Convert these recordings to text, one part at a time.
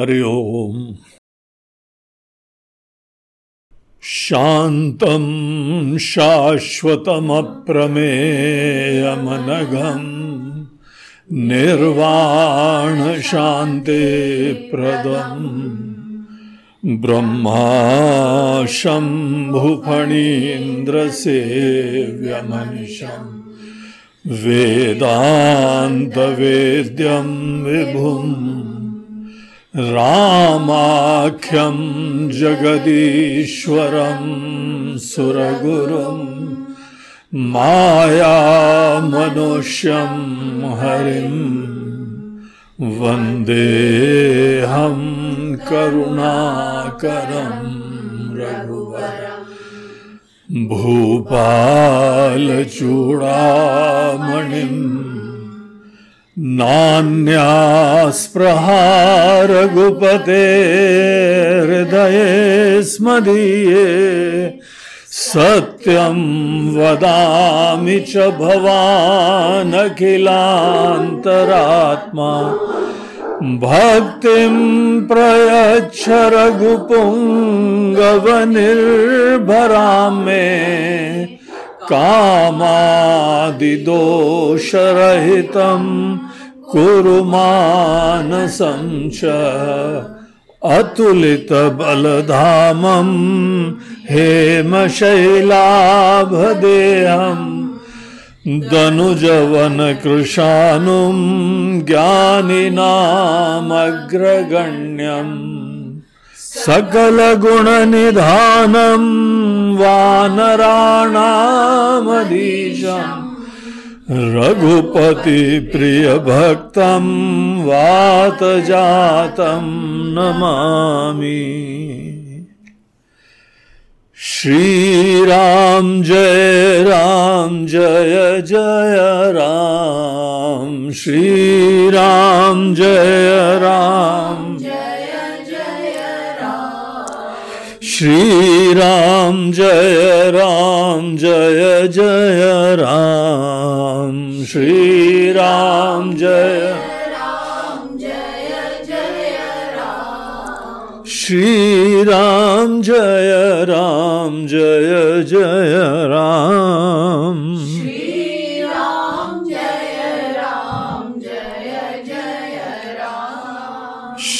हरि ओम। शान्तं शाश्वतमप्रमेयमनघम्। निर्वाणशान्तिप्रदम्। ब्रह्मा शम्भुफणीन्द्रसेव्यमनिशम् वेदान्तवेद्यं विभुम्। रामाख्यं जगदीश्वरं सुरगुरुं मायामनुष्यं हरिं वन्देऽहं करुणाकरं रघुवरं भूपालचूडामणिम् नान्यास्पृहा रघुपते हृदये स्मदीये सत्यं वदामि च भवानखिलान्तरात्मा। भक्तिं प्रयच्छ रघुपुङ्गवनिर्भरां मे कामादिदोषरहितं कुरु मानसं च अतुलितबलधामं हेमशैलाभदेहम् दनुजवनकृशानुं ज्ञानिनामग्रगण्यम् सकलगुणनिधानं वानराणामधीशम् रघुपतिप्रियभक्तं वातजातं नमामि। श्रीराम जय राम जय जय राम। श्रीराम जय राम। श्रीराम जय राम जय जय राम श्रीराम जय श्रीराम जय राम जय जय राम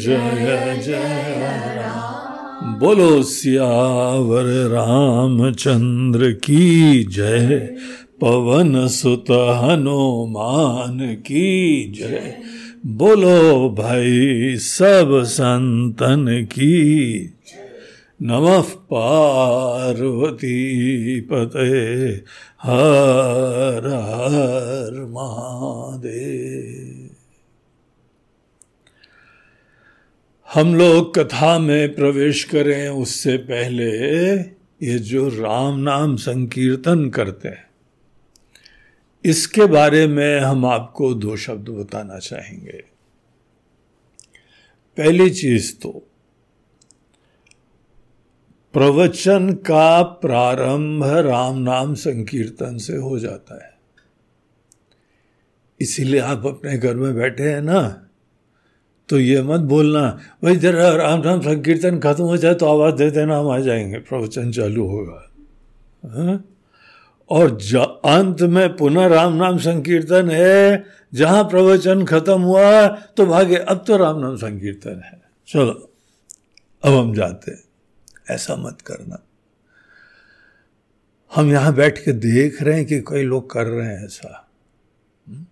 जय जय राम बोलो, सियावर रामचंद्र की जय। पवन सुत हनुमान की जय। बोलो, भाई, सब संतन की नमः पार्वती पते हर हर महादेव। हम लोग कथा में प्रवेश करें, उससे पहले ये जो राम नाम संकीर्तन करते हैं, इसके बारे में हम आपको दो शब्द बताना चाहेंगे। पहली चीज़ तो प्रवचन का प्रारंभ राम नाम संकीर्तन से हो जाता है। इसीलिए आप अपने घर में बैठे हैं ना तो ये मत बोलना। भाई जरा राम नाम संकीर्तन खत्म हो जाए तो आवाज़ दे देना, हम आ जाएँगे। प्रवचन चालू होगा। हा? और अंत में पुनः राम नाम संकीर्तन है। जहाँ प्रवचन खत्म हुआ तो भागे, अब तो राम नाम संकीर्तन है। चलो, अब हम जाते हैं। ऐसा मत करना। हम यहाँ बैठ के देख रहे हैं कि कई लोग कर रहे हैं ऐसा। हम्म?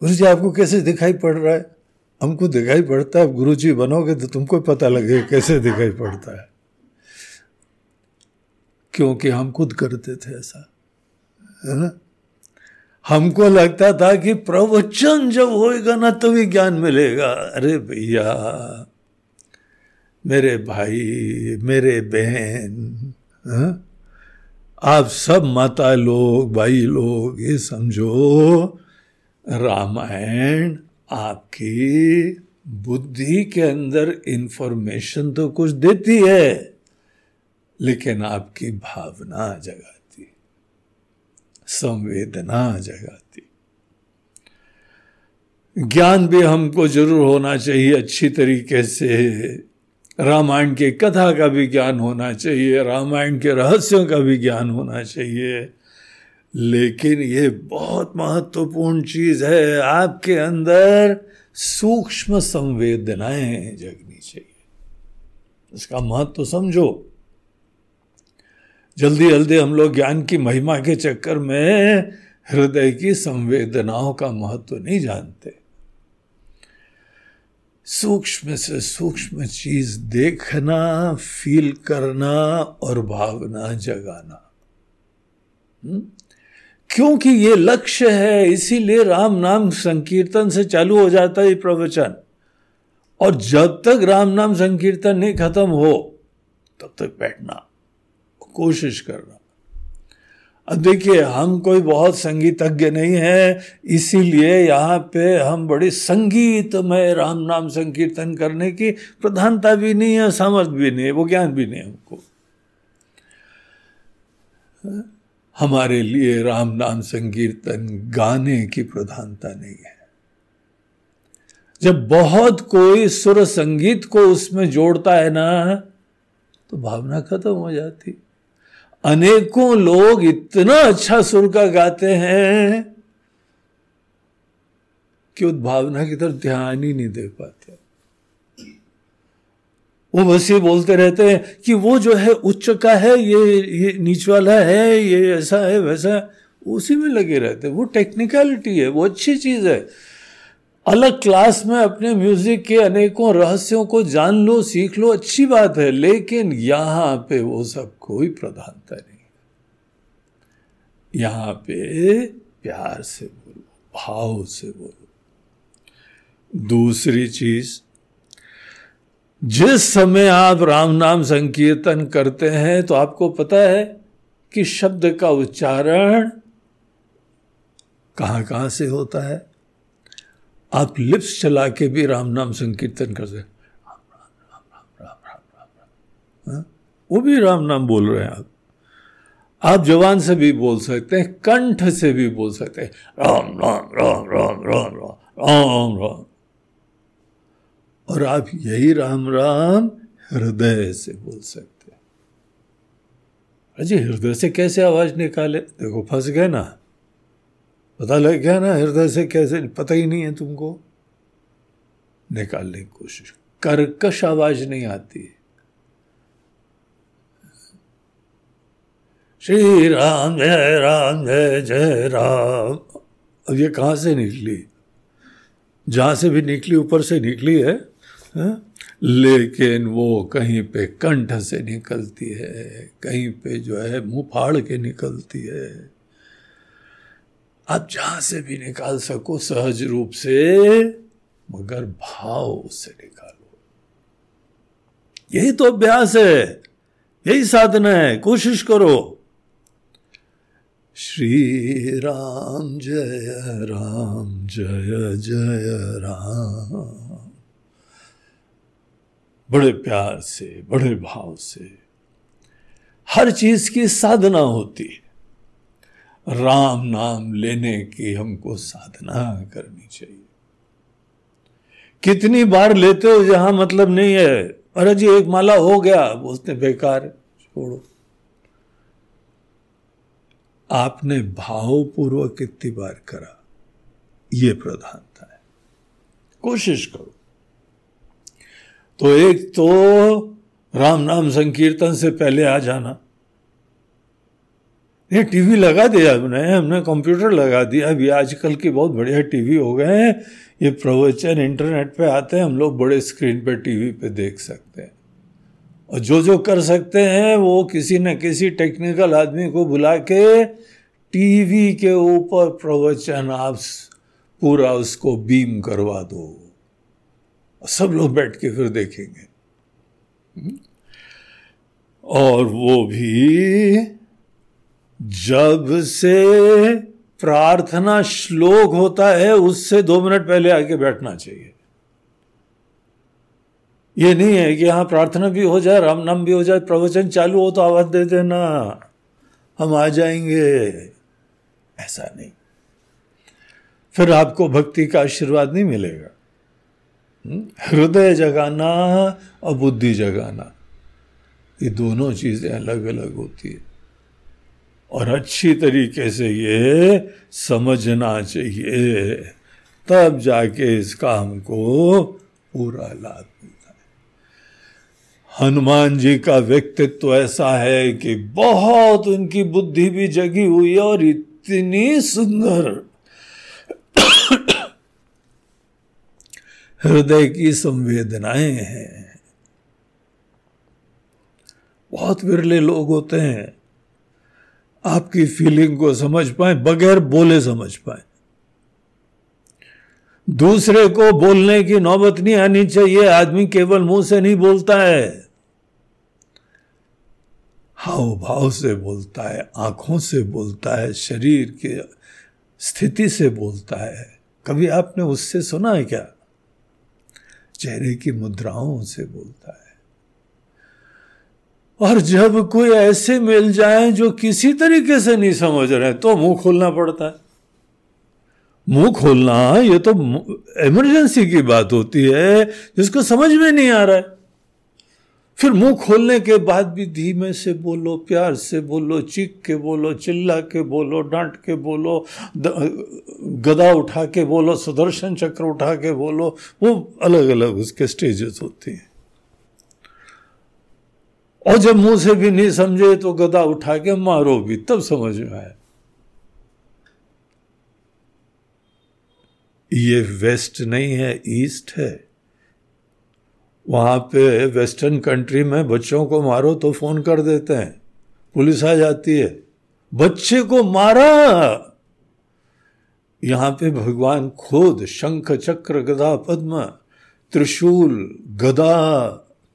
गुरु जी, आपको कैसे दिखाई पड़ रहा है? हमको दिखाई पड़ता है गुरु जी बनोगे तो तुमको पता लगेगा कैसे दिखाई पड़ता है। क्योंकि हम खुद करते थे ऐसा, है ना? हमको लगता था कि प्रवचन जब होएगा ना तभी ज्ञान मिलेगा। अरे भैया, मेरे भाई, मेरे बहन? आप सब माता लोग, भाई लोग, ये समझो, रामायण आपकी बुद्धि के अंदर इंफॉर्मेशन तो कुछ देती है, लेकिन आपकी भावना जगाती, संवेदना जगाती। ज्ञान भी हमको ज़रूर होना चाहिए, अच्छी तरीके से। रामायण की कथा का भी ज्ञान होना चाहिए, रामायण के रहस्यों का भी ज्ञान होना चाहिए। लेकिन ये बहुत महत्वपूर्ण चीज़ है, आपके अंदर सूक्ष्म संवेदनाएँ जगनी चाहिए। इसका महत्व समझो। जल्दी जल्दी हम लोग ज्ञान की महिमा के चक्कर में हृदय की संवेदनाओं का महत्व नहीं जानते। सूक्ष्म से सूक्ष्म चीज़ देखना फील करना और भावना जगाना। हुँ? क्योंकि ये लक्ष्य है, इसीलिए राम नाम संकीर्तन से चालू हो जाता है प्रवचन। और जब तक राम नाम संकीर्तन नहीं खत्म हो, तब तक बैठना, कोशिश करना। अब देखिए, हम कोई बहुत संगीतज्ञ नहीं है, इसीलिए यहाँ पे हम बड़े संगीतमय राम नाम संकीर्तन करने की प्रधानता भी नहीं है समझ भी नहीं है, वो ज्ञान भी नहीं है हमको। हमारे लिए राम नाम संकीर्तन गाने की प्रधानता नहीं है। जब बहुत कोई सुर संगीत को उसमें जोड़ता है ना तो भावना खत्म हो जाती। अनेकों लोग इतना अच्छा सुर का गाते हैं कि उद्भावना की तरफ़ ध्यान ही नहीं दे पाते। वो बस ये बोलते रहते हैं कि वो जो है उच्च का है, ये ये नीच वाला है, ये ऐसा है, वैसा है। उसी में लगे रहते हैं। वो टेक्निकलिटी है, वो अच्छी चीज़ है। अलग क्लास में अपने म्यूज़िक के अनेकों रहस्यों को जान लो, सीख लो, अच्छी बात है, लेकिन यहाँ पे वो सब कोई प्रधानता नहीं। यहाँ पे प्यार से बोलो, भाव से बोलो। दूसरी चीज़ जिस समय आप राम नाम संकीर्तन करते हैं तो आपको पता है कि शब्द का उच्चारण कहाँ कहाँ से होता है आप लिप्स चला के भी राम नाम संकीर्तन कर सकते हाँ? वो भी राम नाम बोल रहे हैं आप आप जवान से भी बोल सकते हैं कंठ से भी बोल सकते हैं राम राम राम राम राम राम राम राम और आप यही राम राम हृदय से बोल सकते हैं। हृदय से कैसे आवाज़ निकाले? देखो फंस गए ना। पता लग गया ना हृदय से कैसे पता ही नहीं है तुमको। निकालने की कोशिश। कर्कश आवाज़ नहीं आती। श्री राम जय राम जय जय राम। अब ये कहाँ से निकली? जहाँ से भी निकली ऊपर से निकली है, है? लेकिन वो कहीं पे कंठ से निकलती है, कहीं पे जो है मुँह फाड़ के निकलती है। आप जहाँ से भी निकाल सको सहज रूप से, मगर भाव से निकालो। यही तो अभ्यास है, यही साधना है, कोशिश करो। श्री राम जय राम, जय जय राम। बड़े प्यार से, बड़े भाव से। हर चीज़ की साधना होती है। राम नाम लेने की हमको साधना करनी चाहिए। कितनी बार लेते हो जहाँ मतलब नहीं है? अरे जी, एक माला हो गया बोलते बेकार छोड़ो। आपने भावपूर्वक कितनी बार करा, ये प्रधानता है। कोशिश करो। तो एक तो राम नाम संकीर्तन से पहले आ जाना। ये टीवी लगा दिया हमने हमने कंप्यूटर लगा दिया। अभी आजकल के बहुत बढ़िया टीवी हो गए हैं। ये प्रवचन इंटरनेट पे आते हैं, हम लोग बड़े स्क्रीन पे टीवी पे देख सकते हैं। और जो जो कर सकते हैं, वो किसी न किसी टेक्निकल आदमी को बुला के टीवी के ऊपर प्रवचन, आप पूरा उसको बीम करवा दो। सब लोग बैठ के फिर देखेंगे। और वो भी जब से प्रार्थना श्लोक होता है, उससे दो मिनट पहले आके बैठना चाहिए। ये नहीं है कि यहाँ प्रार्थना भी हो जाए, राम नाम भी हो जाए, प्रवचन चालू हो तो आवाज़ दे देना, हम आ जाएँगे। ऐसा नहीं। फिर आपको भक्ति का आशीर्वाद नहीं मिलेगा? हृदय जगाना और बुद्धि जगाना, ये दोनों चीज़ें अलग अलग होती है। और अच्छी तरीके से ये समझना चाहिए, तब जाके इसका हमको पूरा लाभ मिलता है। हनुमान जी का व्यक्तित्व ऐसा है कि बहुत उनकी बुद्धि भी जगी हुई है और इतनी सुंदर हृदय की संवेदनाएँ हैं। बहुत विरले लोग होते हैं। आपकी फीलिंग को समझ पाए, बगैर बोले समझ पाए। दूसरे को बोलने की नौबत नहीं आनी चाहिए, आदमी केवल मुँह से नहीं बोलता है। हाव भाव से बोलता है, आँखों से बोलता है, शरीर के स्थिति से बोलता है। कभी आपने उससे सुना है क्या? चेहरे की मुद्राओं से बोलता है। और जब कोई ऐसे मिल जाए जो किसी तरीके से नहीं समझ रहे तो मुँह खोलना पड़ता है। मुँह खोलना, ये तो इमरजेंसी की बात होती है, जिसको समझ में नहीं आ रहा है। फिर मुँह खोलने के बाद भी धीमे से बोलो, प्यार से बोलो, चीख के बोलो, चिल्ला के बोलो, डांट के बोलो गदा उठा के बोलो, सुदर्शन चक्र उठा के बोलो, वो अलग अलग उसके स्टेजेस होती हैं। और जब मुँह से भी नहीं समझे तो गदा उठा के मारो भी, तब समझ में आए ये वेस्ट नहीं है, ईस्ट है। वहाँ पे वेस्टर्न कंट्री में बच्चों को मारो तो फ़ोन कर देते हैं। पुलिस आ जाती है। बच्चे को मारा! यहाँ पे भगवान खुद शंख, चक्र, गदा, पद्म, त्रिशूल, गदा,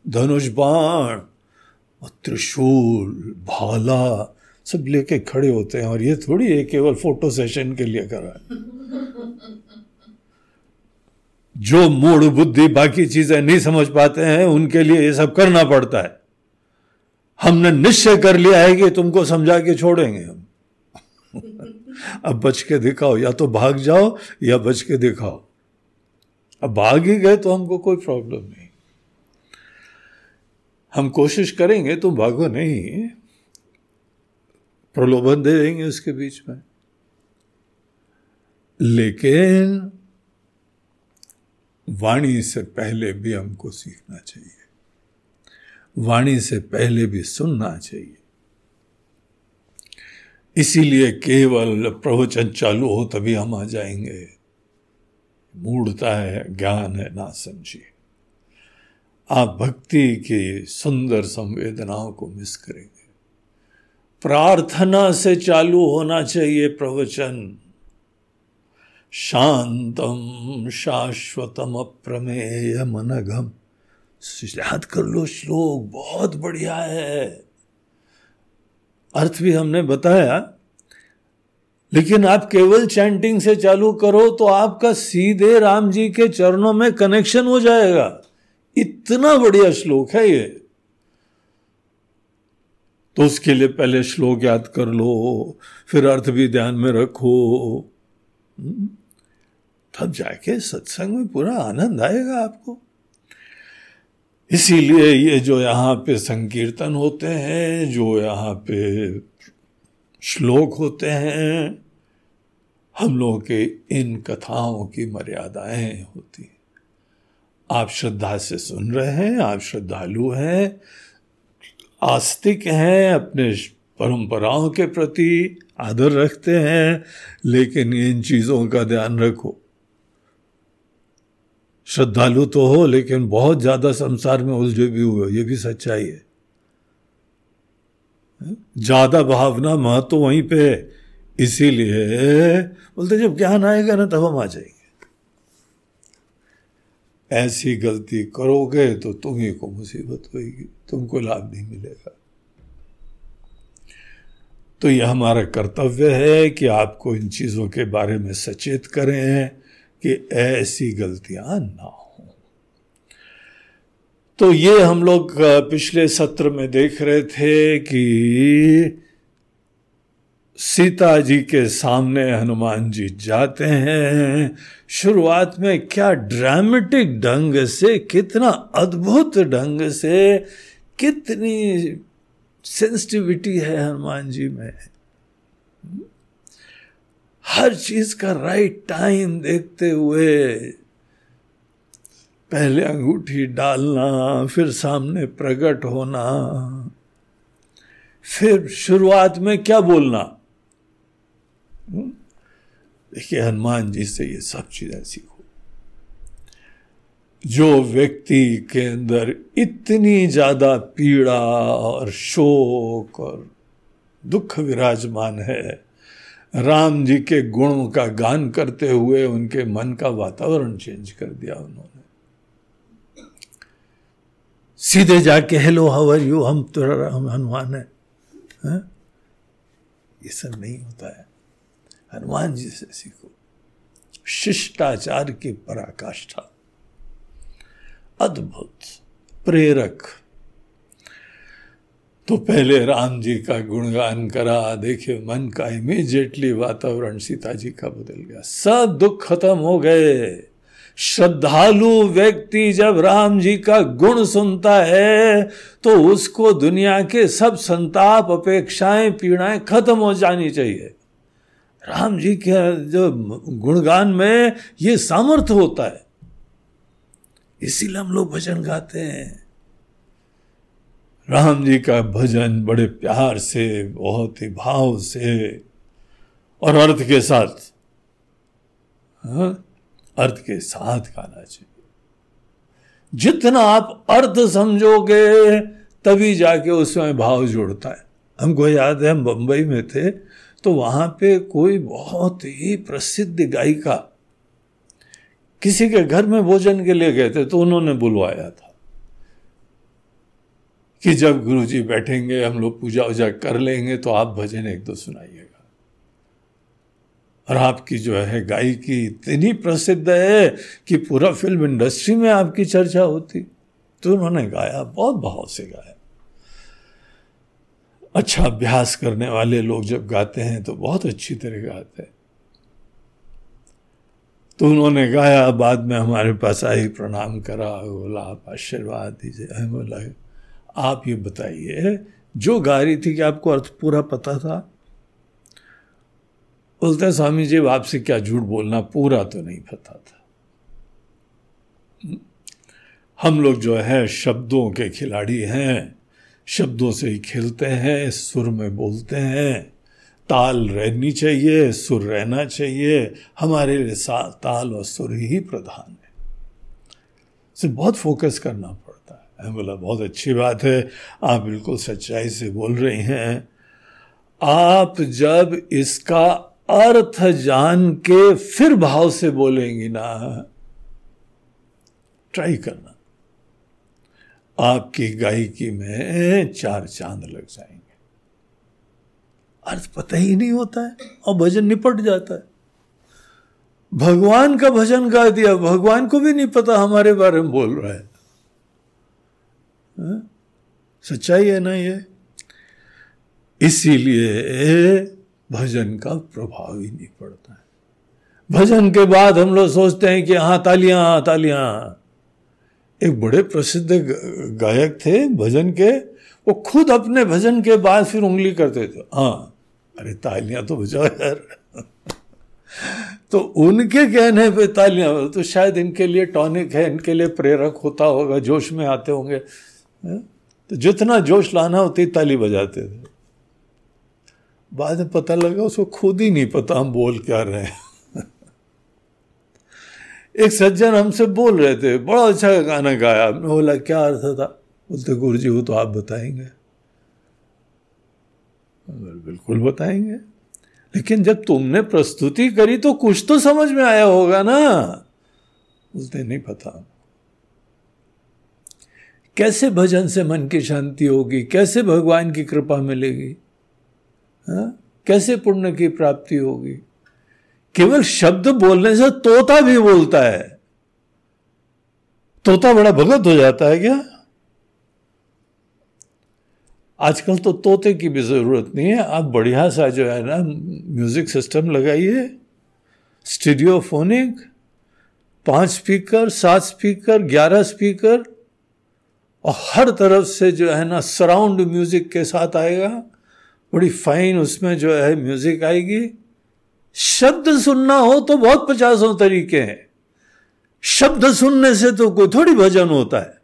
धनुष, बाण और त्रिशूल, भाला सब लेके खड़े होते हैं और ये थोड़ी है केवल फ़ोटो सेशन के लिए करा है। जो मूड बुद्धि बाकी चीज़ें नहीं समझ पाते हैं, उनके लिए ये सब करना पड़ता है। हमने निश्चय कर लिया है कि तुमको समझा के छोड़ेंगे हम। अब बच के दिखाओ, या तो भाग जाओ, या बच के दिखाओ। अब भाग ही गए तो हमको कोई प्रॉब्लम नहीं। हम कोशिश करेंगे, तुम भागो नहीं। प्रलोभन दे देंगे उसके बीच में। लेकिन वाणी से पहले भी हमको सीखना चाहिए। वाणी से पहले भी सुनना चाहिए। इसीलिए केवल प्रवचन चालू हो तभी हम आ जाएँगे। मूढ़ता है, ज्ञान है, ना समझिए। आप भक्ति की सुंदर संवेदनाओं को मिस करेंगे। प्रार्थना से चालू होना चाहिए प्रवचन। शांतम शाश्वतम अप्रमेय मनगम। याद कर लो, श्लोक बहुत बढ़िया है। अर्थ भी हमने बताया, लेकिन आप केवल चैंटिंग से चालू करो तो आपका सीधे राम जी के चरणों में कनेक्शन हो जाएगा। इतना बढ़िया श्लोक है ये। तो उसके लिए पहले श्लोक याद कर लो, फिर अर्थ भी ध्यान में रखो। हम्म? तब जाके सत्संग में पूरा आनंद आएगा आपको। इसीलिए ये जो यहाँ पे संकीर्तन होते हैं, जो यहाँ पे श्लोक होते हैं, हम लोगों के इन कथाओं की मर्यादाएँ होती हैं। आप श्रद्धा से सुन रहे हैं, आप श्रद्धालु हैं, आस्तिक हैं, अपने परंपराओं के प्रति आदर रखते हैं, लेकिन इन चीज़ों का ध्यान रखो। श्रद्धालु तो हो, लेकिन बहुत ज़्यादा संसार में उलझे भी हुए ये भी सच्चाई है। ज़्यादा भावना महत्व तो वहीं पे इसीलिए बोलते, जब ज्ञान आएगा ना, तब हम आ जाएँगे। ऐसी गलती करोगे तो तुम्हें को मुसीबत होगी तुमको लाभ नहीं मिलेगा। तो यह हमारा कर्तव्य है कि आपको इन चीज़ों के बारे में सचेत करें। कि ऐसी गलतियाँ ना हो। तो ये हम लोग पिछले सत्र में देख रहे थे कि सीता जी के सामने हनुमान जी जाते हैं। शुरुआत में क्या ड्रामेटिक ढंग से, कितना अद्भुत ढंग से, कितनी सेंसिटिविटी है हनुमान जी में। हर चीज़ का राइट टाइम देखते हुए पहले अंगूठी डालना, फिर सामने प्रकट होना, फिर शुरुआत में क्या बोलना? देखिए, हनुमान जी से ये सब चीज़ें सीखो जो व्यक्ति के अंदर इतनी ज़्यादा पीड़ा और शोक और दुख विराजमान है राम जी के गुणों का गान करते हुए उनके मन का वातावरण चेंज कर दिया उन्होंने। सीधे जाके हेलो हवर यू हम तो हम हनुमान है, है? ये सब नहीं होता है। हनुमान जी से सीखो। शिष्टाचार की पराकाष्ठा। अद्भुत। प्रेरक। तो पहले राम जी का गुणगान करा देखिए मन का इमीजिएटली वातावरण सीता जी का बदल गया। सब दुख खत्म हो गए। श्रद्धालु व्यक्ति जब राम जी का गुण सुनता है तो उसको दुनिया के सब संताप, अपेक्षाएँ, पीड़ाएँ खत्म हो जानी चाहिए। राम जी के जो गुणगान में ये सामर्थ्य होता है। इसीलिए हम लोग भजन गाते हैं। राम जी का भजन बड़े प्यार से, बहुत ही भाव से और अर्थ के साथ, हा? अर्थ के साथ गाना चाहिए जितना आप अर्थ समझोगे, तभी जाके उसमें भाव जुड़ता है हमको याद है, हम बंबई में थे तो वहाँ पे कोई बहुत ही प्रसिद्ध गायिका, किसी के घर में भोजन के लिए गए थे तो उन्होंने बुलवाया था कि जब गुरु जी बैठेंगे, हम लोग पूजा वूजा कर लेंगे तो आप भजन एक दो सुनाइएगा। और आपकी जो है गायकी इतनी प्रसिद्ध है कि पूरा फ़िल्म इंडस्ट्री में आपकी चर्चा होती। तो उन्होंने गाया, बहुत भाव से गाया। अच्छा अभ्यास करने वाले लोग जब गाते हैं तो बहुत अच्छी तरह गाते हैं। तो उन्होंने गाया, बाद में हमारे पास आई, प्रणाम करा, बोला, आप आशीर्वाद दीजिए बोला आप ये बताइए, जो गा रही थी कि आपको अर्थ पूरा पता था? बोलते स्वामी जी आपसे क्या झूठ बोलना पूरा तो नहीं पता था। हम लोग जो है, शब्दों के खिलाड़ी हैं। शब्दों से ही खेलते हैं, सुर में बोलते हैं। ताल रहनी चाहिए, सुर रहना चाहिए। हमारे लिए ताल और सुर ही प्रधान है। इसे बहुत फोकस करना बोला, बहुत अच्छी बात है। आप बिल्कुल सच्चाई से बोल रही हैं। आप जब इसका अर्थ जान के फिर भाव से बोलेंगी ना, ट्राई करना। आपकी गायकी में चार चाँद लग जाएँगे। अर्थ पता ही नहीं होता है और भजन निपट जाता है। भगवान का भजन गा दिया, भगवान को भी नहीं पता हमारे बारे में बोल रहा है। हाँ? सच्चाई है ना ये? इसीलिए भजन का प्रभाव ही नहीं पड़ता है। भजन के बाद हम लोग सोचते हैं कि हाँ तालियाँ तालियाँ। एक बड़े प्रसिद्ध गायक थे भजन के। वो खुद अपने भजन के बाद फिर उंगली करते थे। हाँ अरे तालियाँ तो बजाओ यार। तो उनके कहने पे तालियाँ तो शायद इनके लिए टॉनिक है, इनके लिए प्रेरक होता होगा, जोश में आते होंगे। तो जितना जोश लाना उतनी ताली बजाते थे। बाद में पता लगा, उसको खुद ही नहीं पता हम बोल क्या रहे एक सज्जन हमसे बोल रहे थे, बड़ा अच्छा गाना गाया। आपने बोला, क्या अर्थ था? बोलते गुरु जी वो तो आप बताएँगे। बिल्कुल बताएँगे। लेकिन जब तुमने प्रस्तुति करी तो कुछ तो समझ में आया होगा ना? बोलते, नहीं पता कैसे भजन से मन की शांति होगी? कैसे भगवान की कृपा मिलेगी? हा? कैसे पुण्य की प्राप्ति होगी? केवल शब्द बोलने से तोता भी बोलता है। तोता बड़ा भगत हो जाता है क्या? आजकल तो तोते की भी ज़रूरत नहीं है। आप बढ़िया सा जो है ना, म्यूज़िक सिस्टम लगाइए। स्टीडियोफोनिक पाँच स्पीकर, सात स्पीकर, ग्यारह स्पीकर और हर तरफ़ से जो है ना सराउंड म्यूज़िक के साथ आएगा। बड़ी फाइन उसमें जो है म्यूज़िक आएगी। शब्द सुनना हो तो बहुत पचासों तरीके हैं। शब्द सुनने से तो कोई थोड़ी भजन होता है।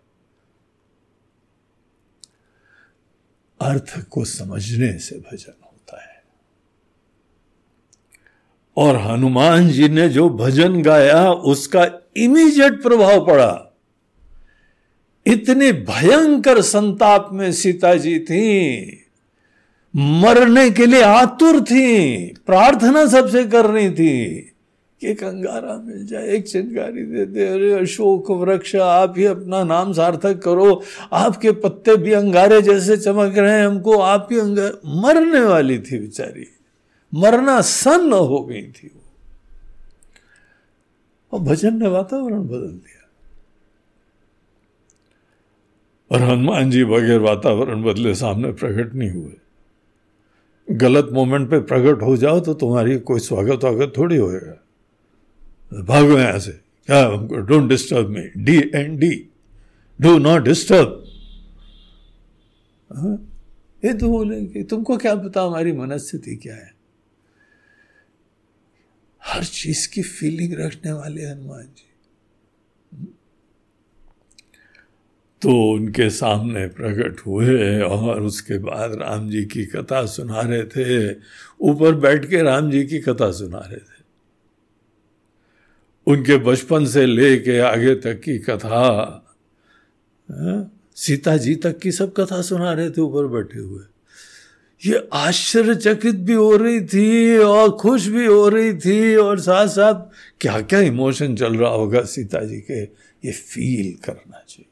अर्थ को समझने से भजन होता है। और हनुमान जी ने जो भजन गाया, उसका इमीडिएट प्रभाव पड़ा। इतने भयंकर संताप में सीता जी थी। मरने के लिए आतुर थी। प्रार्थना सबसे कर रही थी। कि एक अंगारा मिल जाए, एक चिंगारी दे दे। अरे अशोक वृक्ष, आप ही अपना नाम सार्थक करो। आपके पत्ते भी अंगारे जैसे चमक रहे हैं, हमको आप ही अंगार मरने वाली थी बेचारी। मरना सन्न हो गई थी वो। और भजन ने वातावरण बदल दिया। और हनुमान जी बगैर वातावरण बदले सामने प्रकट नहीं हुए। गलत मोमेंट पे प्रकट हो जाओ तो तुम्हारी कोई स्वागत वागत थोड़ी होएगा। भागो यहाँ से। क्या हमको don't disturb me D and D do not disturb ये तो बोलेंगे तुमको क्या पता हमारी मनस्थिति क्या है? हर चीज़ की फीलिंग रखने वाले हनुमान जी। तो उनके सामने प्रकट हुए और उसके बाद राम जी की कथा सुना रहे थे। ऊपर बैठ के राम जी की कथा सुना रहे थे। उनके बचपन से लेके आगे तक की कथा हाँ, सीता जी तक की सब कथा सुना रहे थे ऊपर बैठे हुए। ये आश्चर्यचकित भी हो रही थी और खुश भी हो रही थी और साथ साथ क्या क्या इमोशन चल रहा होगा सीता जी के ये फील करना चाहिए।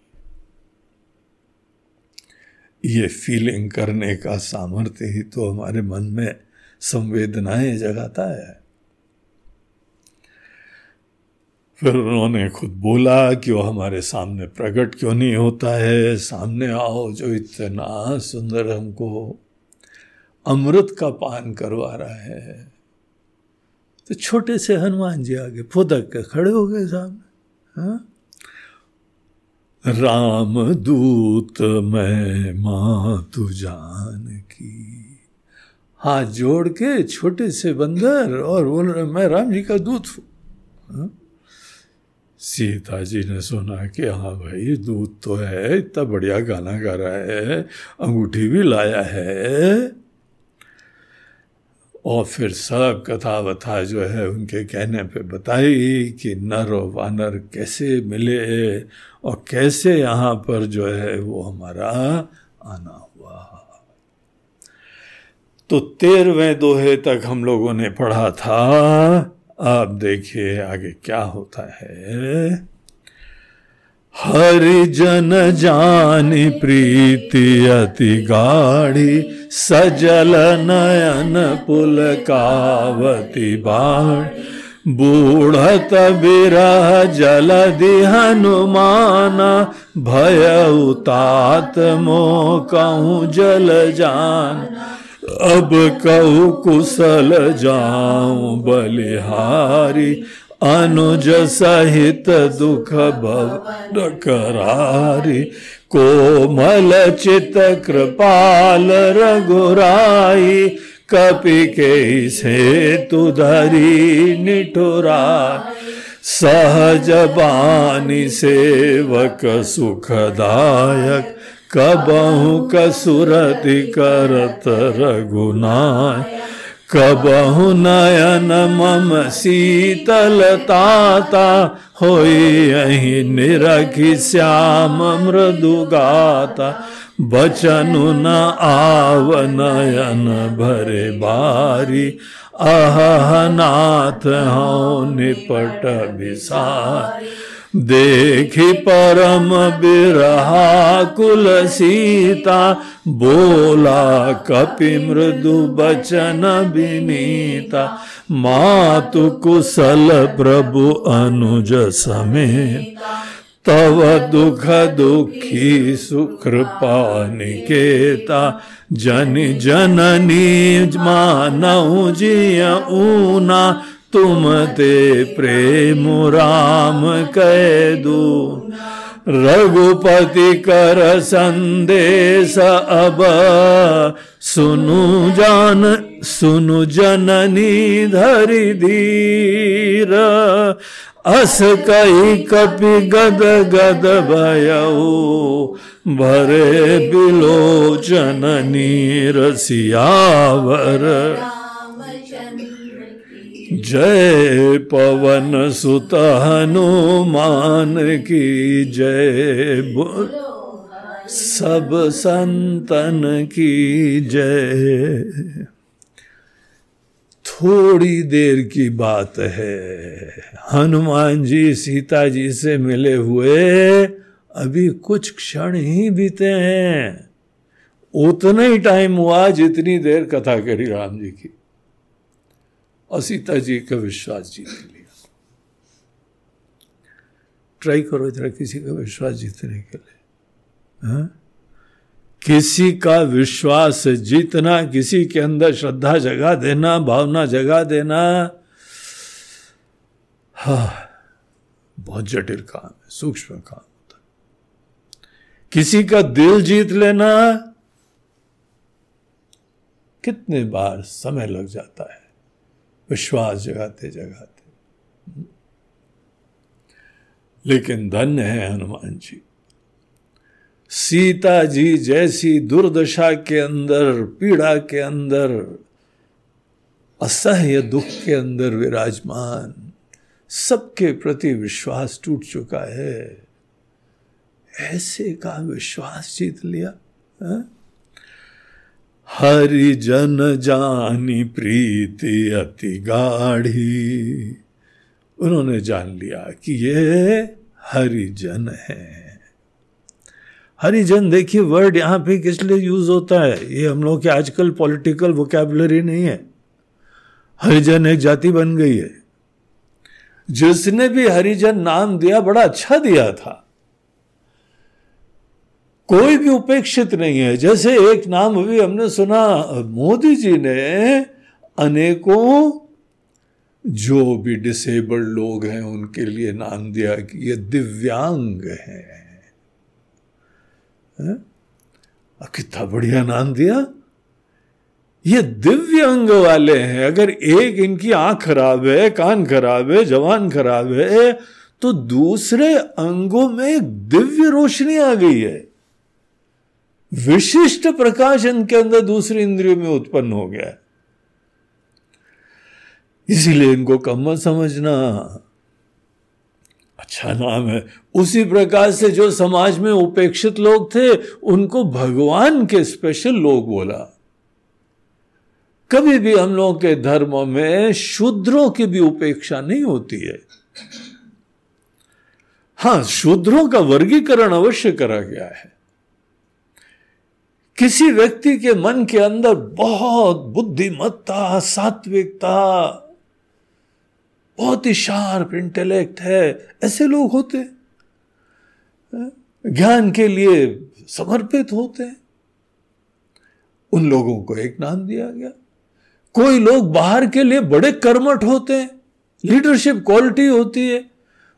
ये फीलिंग करने का सामर्थ्य ही तो हमारे मन में संवेदनाएँ जगाता है। फिर उन्होंने खुद बोला कि वो हमारे सामने प्रकट क्यों नहीं होता है? सामने आओ जो इतना सुंदर हमको अमृत का पान करवा रहा है। तो छोटे से हनुमान जी आगे फुदक के खड़े हो गए सामने हाँ? राम दूत, मैं माँ तू जान की हाथ जोड़ के छोटे से बंदर और बोल रहे, मैं राम जी का दूत हूँ। हाँ? सीता जी ने सुना कि हाँ भाई, दूत तो है, इतना बढ़िया गाना गा रहा है, अंगूठी भी लाया है। और फिर सब कथा वथा जो है उनके कहने पे बताई कि नर और वानर कैसे मिले और कैसे यहाँ पर जो है वो हमारा आना हुआ। तो तेरहवें दोहे तक हम लोगों ने पढ़ा था। आप देखिए आगे क्या होता है। हरिजन जानी प्रीति अति गाढ़ी, सजल नयन पुल कावती बाढ़। बूढ़त बिरह जल दि हनुमान, भय उतात मो कहूँ जल जान। अब कहू कुशल जाऊँ बलिहारी अनुज सहित दुख भव करारी कोमल चित कृपाल रघुराई, कपि के से तुधरी निठुरा सहज बानी सेवक सुखदायक, कबहु कसुरति करत रघुनाय। कबहु नयन मम शीतलताता होई अही निरखी श्याम मृदु गाता। बचनु न आव नयन भरे बारी। अहनाथ हूँ निपट विसारी देखी परम बिरहा कुल सीता बोला कपि मृदु बचन विनीता। मातु कुशल प्रभु अनुज समेत। तव दुख दुखी सुकृपा निकेता। जन जननी मानऊ जिय ऊना तुम ते प्रेम राम कह दू। रघुपति कर संदेश अब। सुनु जान, सुनु जननी धरि धीर। अस कई कपि गद गद भयऊ। भरे बिलोचन नीर सियावर जय पवन सुत हनुमान की जय सब संतन की जय। थोड़ी देर की बात है। हनुमान जी सीता जी से मिले हुए अभी कुछ क्षण ही बीते हैं। उतना ही टाइम हुआ जितनी देर कथा करी राम जी की। और सीता जी का विश्वास जीत लिया ट्राई करो इधर किसी का विश्वास जीतने के लिए। हा? किसी का विश्वास जीतना, किसी के अंदर श्रद्धा जगा देना, भावना जगा देना, हा, बहुत जटिल काम है, सूक्ष्म काम होता किसी का दिल जीत लेना, कितने बार समय लग जाता है। विश्वास जगाते जगाते। लेकिन धन्य है हनुमान जी। सीता जी जैसी दुर्दशा के अंदर, पीड़ा के अंदर, असह्य दुख के अंदर विराजमान, सबके प्रति विश्वास टूट चुका है। ऐसे का विश्वास जीत लिया, हा? हरि जन जानी प्रीति अति गाढ़ी। उन्होंने जान लिया कि ये हरिजन है। हरिजन देखिए वर्ड यहाँ पे किस लिए यूज़ होता है? ये हम लोग के आजकल पॉलिटिकल वोकेबलरी नहीं है। हरिजन एक जाति बन गई है। जिसने भी हरिजन नाम दिया, बड़ा अच्छा दिया था। कोई भी उपेक्षित नहीं है। जैसे एक नाम अभी हमने सुना, मोदी जी ने अनेकों जो भी डिसेबल्ड लोग हैं, उनके लिए नाम दिया कि ये दिव्यांग है? कितना बढ़िया नाम दिया। ये दिव्य अंग वाले हैं। अगर एक इनकी आँख खराब है, कान खराब है, जवान खराब है तो दूसरे अंगों में दिव्य रोशनी आ गई है। विशिष्ट प्रकाश इनके अंदर दूसरी इंद्रियों में उत्पन्न हो गया इसीलिए इनको कम मत समझना अच्छा नाम है। उसी प्रकार से जो समाज में उपेक्षित लोग थे, उनको भगवान के स्पेशल लोग बोला। कभी भी हम लोगों के धर्म में शूद्रों की भी उपेक्षा नहीं होती है। हाँ, शूद्रों का वर्गीकरण अवश्य करा गया है। किसी व्यक्ति के मन के अंदर बहुत बुद्धिमत्ता, सात्विकता, बहुत ही शार्प इंटेलेक्ट है, ऐसे लोग होते ज्ञान के लिए समर्पित होते हैं। उन लोगों को एक नाम दिया गया। कोई लोग बाहर के लिए बड़े कर्मठ होते हैं, लीडरशिप क्वालिटी होती है।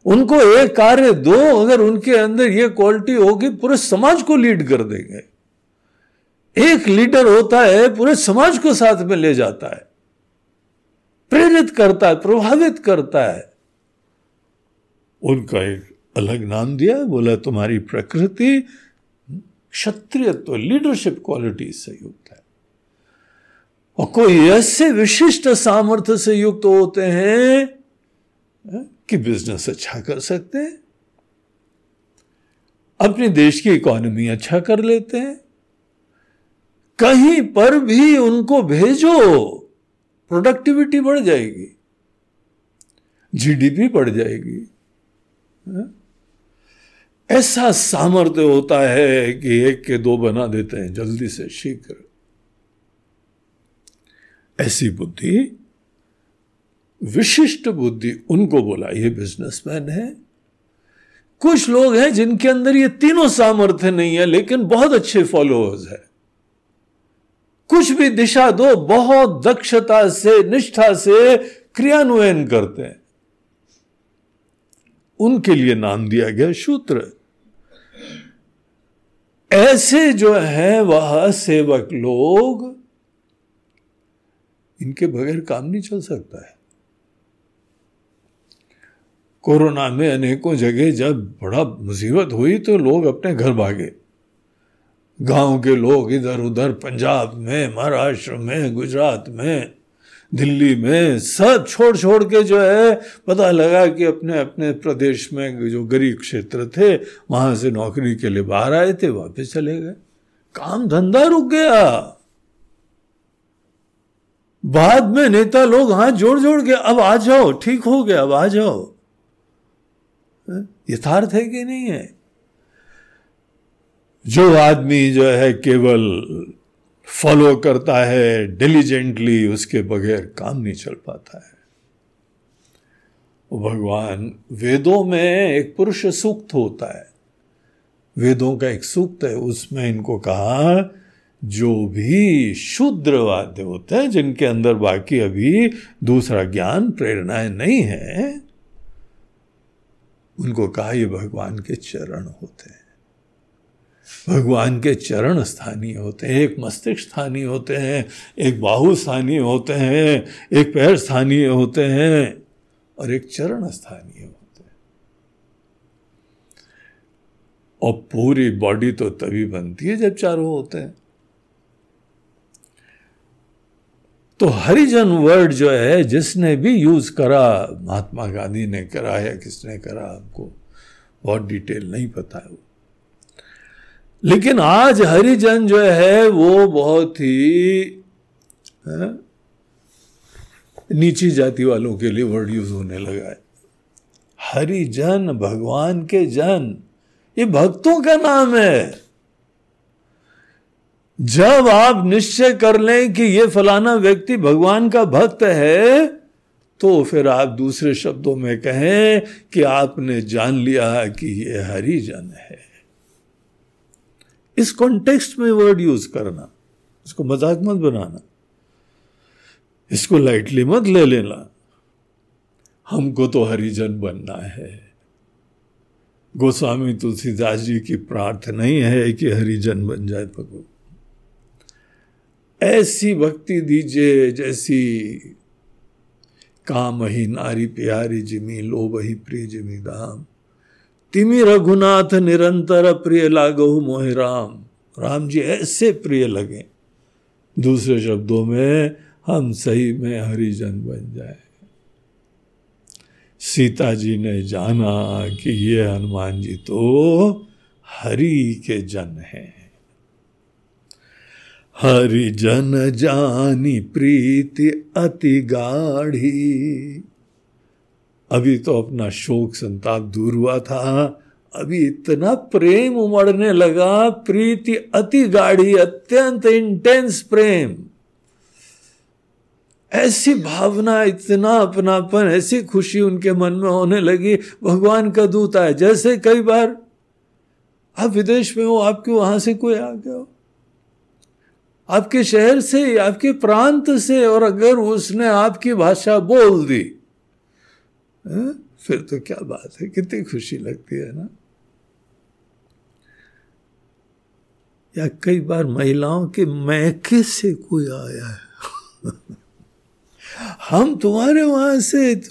उनको एक कार्य दो, अगर उनके अंदर ये क्वालिटी होगी, पूरे समाज को लीड कर देंगे। एक लीडर होता है, पूरे समाज को साथ में ले जाता है। प्रेरित करता है, प्रभावित करता है। उनका एक अलग नाम दिया, बोला, तुम्हारी प्रकृति क्षत्रियत्व, लीडरशिप क्वालिटी से युक्त है। और कोई ऐसे विशिष्ट सामर्थ्य से युक्त होते हैं कि बिज़नेस अच्छा कर सकते हैं। अपने देश की इकोनॉमी अच्छा कर लेते हैं। कहीं पर भी उनको भेजो प्रोडक्टिविटी बढ़ जाएगी जीडीपी बढ़ जाएगी। ऐसा सामर्थ्य होता है कि एक के दो बना देते हैं, जल्दी से, शीघ्र। ऐसी बुद्धि, विशिष्ट बुद्धि उनको बोला, ये बिजनेसमैन है। कुछ लोग हैं जिनके अंदर ये तीनों सामर्थ्य नहीं है, लेकिन बहुत अच्छे फॉलोअर्स है। कुछ भी दिशा दो, बहुत दक्षता से, निष्ठा से क्रियान्वयन करते हैं। उनके लिए नाम दिया गया सूत्र। ऐसे जो है वह सेवक लोग, इनके बगैर काम नहीं चल सकता है। कोरोना में अनेकों जगह जब बड़ा मुसीबत हुई तो लोग अपने घर भागे। गाँव के लोग इधर उधर पंजाब में, महाराष्ट्र में, गुजरात में, दिल्ली में, सब छोड़ छोड़ के जो है, पता लगा कि अपने अपने प्रदेश में जो गरीब क्षेत्र थे, वहाँ से नौकरी के लिए बाहर आए थे, वापस चले गए। काम धंधा रुक गया। बाद में नेता लोग हाथ जोड़ जोड़ के, अब आ जाओ, ठीक हो गया, अब आ जाओ। यथार्थ है कि नहीं है? जो आदमी जो है केवल फॉलो करता है डिलीजेंटली उसके बगैर काम नहीं चल पाता है। भगवान वेदों में एक पुरुष सूक्त होता है। वेदों का एक सूक्त है, उसमें इनको कहा, जो भी शुद्र वाद्य होते हैं, जिनके अंदर बाकी अभी दूसरा ज्ञान, प्रेरणाएँ नहीं है, उनको कहा ये भगवान के चरण होते हैं। भगवान के चरण स्थानीय होते हैं, एक मस्तिष्क स्थानीय होते हैं, एक बाहु स्थानीय होते हैं, एक पैर स्थानीय होते हैं और एक चरण स्थानीय होते हैं। और पूरी बॉडी तो तभी बनती है जब चारों होते हैं। तो हरिजन वर्ड जो है, जिसने भी यूज़ करा, महात्मा गांधी ने करा या किसने करा, हमको बहुत डिटेल नहीं पता है वो। लेकिन आज हरिजन जो है वो बहुत ही है, नीची जाति वालों के लिए वर्ड यूज़ होने लगा है। हरिजन भगवान के जन ये भक्तों का नाम है। जब आप निश्चय कर लें कि ये फलाना व्यक्ति भगवान का भक्त है तो फिर आप दूसरे शब्दों में कहें कि आपने जान लिया कि ये हरिजन है। इस कॉन्टेक्स्ट में वर्ड यूज़ करना, इसको मज़ाक मत बनाना, इसको लाइटली मत ले लेना। हमको तो हरिजन बनना है। गोस्वामी तुलसीदास जी की प्रार्थना ही है कि हरिजन बन जाए भगवान। ऐसी भक्ति दीजिए, जैसी काम ही नारी प्यारी जिमी, लोभ ही प्रिय जिमी दाम। तिमी रघुनाथ निरंतर प्रिय लागो मोहि राम। राम जी ऐसे प्रिय लगे। दूसरे शब्दों में, हम सही में हरिजन बन जाए। सीता जी ने जाना कि ये हनुमान जी तो हरि के जन हैं। हरिजन जानी प्रीति अति गाढ़ी। अभी तो अपना शोक संताप दूर हुआ था। अभी इतना प्रेम उमड़ने लगा, प्रीति अति गाढ़ी, अत्यंत इंटेंस प्रेम। ऐसी भावना, इतना अपनापन, ऐसी खुशी उनके मन में होने लगी, भगवान का दूत आए, जैसे कई बार। आप विदेश में हो आपके वहाँ से कोई आ गया हो? आपके शहर से, आपके प्रांत से, और अगर उसने आपकी भाषा बोल दी है? फिर तो क्या बात है? कितनी खुशी लगती है ना? या कई बार महिलाओं के मैके से कोई आया है? हम तुम्हारे वहाँ से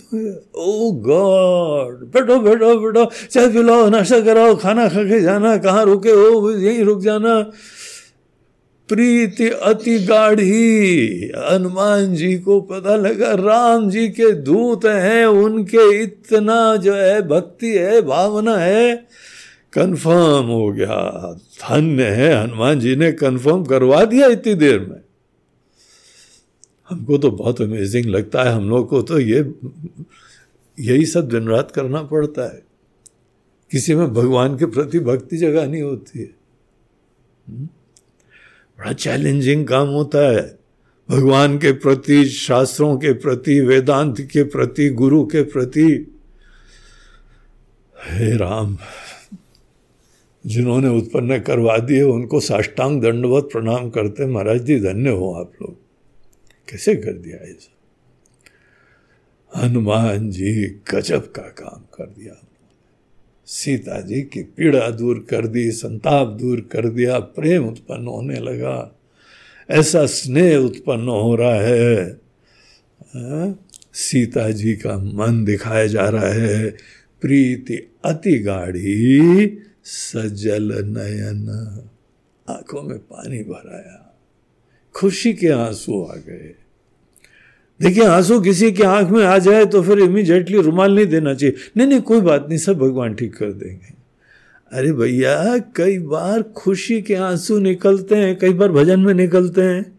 ओ गॉड बैठो बैठो बैठो। चाय पिलाओ, नाश्ता कराओ, खाना खा के जाना, कहाँ रुके हो? यहीं रुक जाना। प्रीति अति गाढ़ी। हनुमान जी को पता लगा, राम जी के दूत हैं, उनके इतना जो है, भक्ति है, भावना है कंफर्म हो गया। धन्य है, हनुमान जी ने कंफर्म करवा दिया इतनी देर में। हमको तो बहुत अमेजिंग लगता है, हम लोग को तो ये, यही सब दिन रात करना पड़ता है। किसी में भगवान के प्रति भक्ति जगह नहीं होती है। हम्म? बड़ा चैलेंजिंग काम होता है। भगवान के प्रति, शास्त्रों के प्रति, वेदांत के प्रति, गुरु के प्रति। हे राम, जिन्होंने उत्पन्न करवा दिए, उनको साष्टांग दंडवत प्रणाम करते महाराज जी, धन्य हो आप लोग। कैसे कर दिया ऐसा हनुमान जी गजब का काम कर दिया। सीता जी की पीड़ा दूर कर दी, संताप दूर कर दिया, प्रेम उत्पन्न होने लगा। ऐसा स्नेह उत्पन्न हो रहा है। आ? सीता जी का मन दिखाया जा रहा है। प्रीति अति गाढ़ी, सजल नयन। आँखों में पानी भराया खुशी के आँसू आ गए। देखिए, आँसू किसी की आँख में आ जाए तो फिर इमीजिएटली रुमाल नहीं देना चाहिए। नहीं नहीं, कोई बात नहीं, सब भगवान ठीक कर देंगे। अरे भैया, कई बार खुशी के आँसू निकलते हैं, कई बार भजन में निकलते हैं,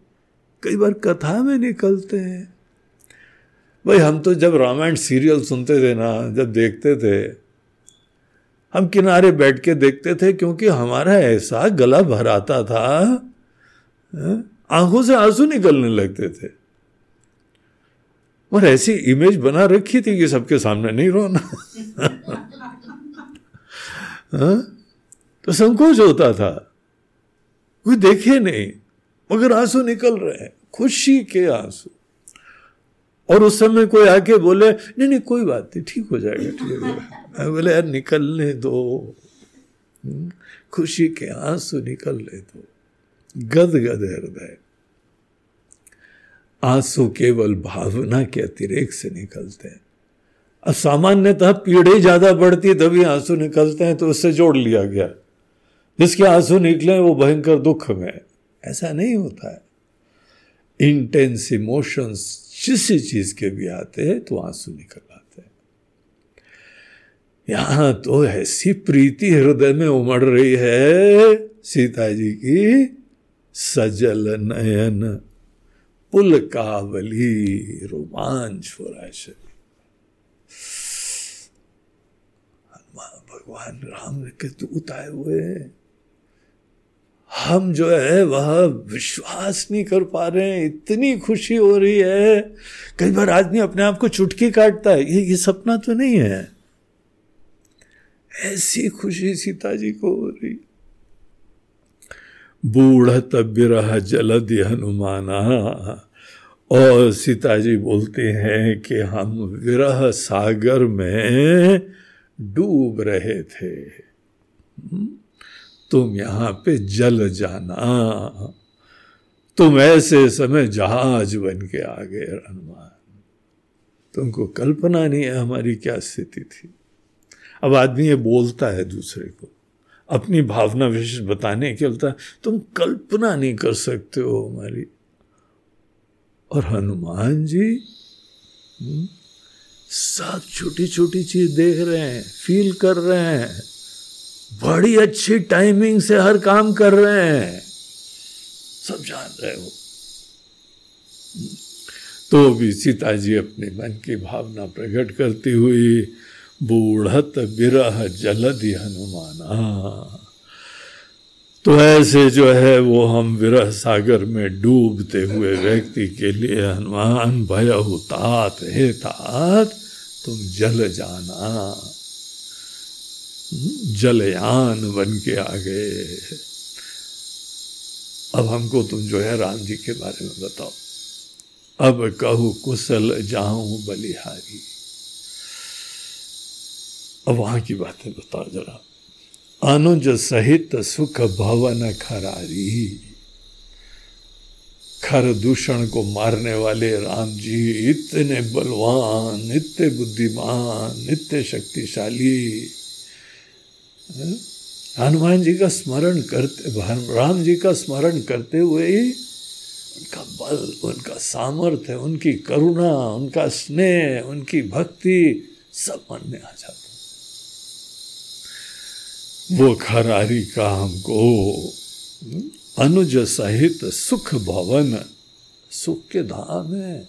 कई बार कथा में निकलते हैं। भाई, हम तो जब रामायण सीरियल सुनते थे ना, जब देखते थे, हम किनारे बैठ के देखते थे क्योंकि हमारा ऐसा गला भराता था हाँ? आँखों से आँसू निकलने लगते थे। और ऐसी इमेज बना रखी थी कि सबके सामने नहीं रोना। तो संकोच होता था। कोई देखे नहीं मगर आँसू निकल रहे हैं खुशी के आँसू। और उस समय कोई आके बोले नहीं नहीं कोई बात नहीं ठीक हो जाएगा ठीक है बोले यार निकलने दो। हम्म, खुशी के आँसू निकलने दो। गद गद हृदय। आँसू केवल भावना के अतिरेक से निकलते हैं। अब सामान्यतः पीढ़ी ज़्यादा बढ़ती तभी आँसू निकलते हैं तो उससे जोड़ लिया गया। जिसके आँसू निकले वो भयंकर दुख में ऐसा नहीं होता है। इंटेंस इमोशंस जिस चीज़ के भी आते हैं तो आँसू निकल आते हैं। यहाँ तो ऐसी प्रीति हृदय में उमड़ रही है, सीता जी की सजल नयन। पुल कावली रोमांच हो रहा है शरीर। भगवान राम के दूत हुए हम जो है वह विश्वास नहीं कर पा रहे हैं। इतनी खुशी हो रही है। कई बार आदमी अपने आप को चुटकी काटता है। ये ये सपना तो नहीं है। ऐसी खुशी सीता जी को हो रही। बूढ़ बिरह जलद हनुमाना। और सीता जी बोलते हैं कि हम विरह सागर में डूब रहे थे। हम्म, तुम यहाँ पे जल जाना। तुम ऐसे समय जहाज़ बन के आ गए हनुमान। तुमको कल्पना नहीं है हमारी क्या स्थिति थी। अब आदमी ये बोलता है दूसरे को अपनी भावना विशेष बताने के बोलता तुम कल्पना नहीं कर सकते हो हमारी। और हनुमान जी हम्म, सब छोटी छोटी चीज़ देख रहे हैं फील कर रहे हैं बड़ी अच्छी टाइमिंग से हर काम कर रहे हैं। सब जान रहे हो। तो भी सीता जी अपने मन की भावना प्रकट करती हुई बूढ़त बिरह जलदि हनुमाना। तो ऐसे जो है वो हम विरह सागर में डूबते हुए व्यक्ति के लिए हनुमान भय तात, हे तात, तुम जल जाना। जलयान बन के आ गए अब हमको तुम जो है राम जी के बारे में बताओ। अब कहू कुशल जाऊँ बलिहारी। अब वहाँ की बातें बताओ जरा। अनुज सहित सुख भवन खरारी। खर दूषण को मारने वाले राम जी इतने बलवान, इतने बुद्धिमान, इतने शक्तिशाली। हनुमान जी का स्मरण करते राम जी का स्मरण करते हुए ही उनका बल, उनका सामर्थ्य, उनकी करुणा, उनका स्नेह, उनकी भक्ति सब मन में आ जाता। वो खरारी का हमको अनुज सहित सुख भवन, सुख के धाम है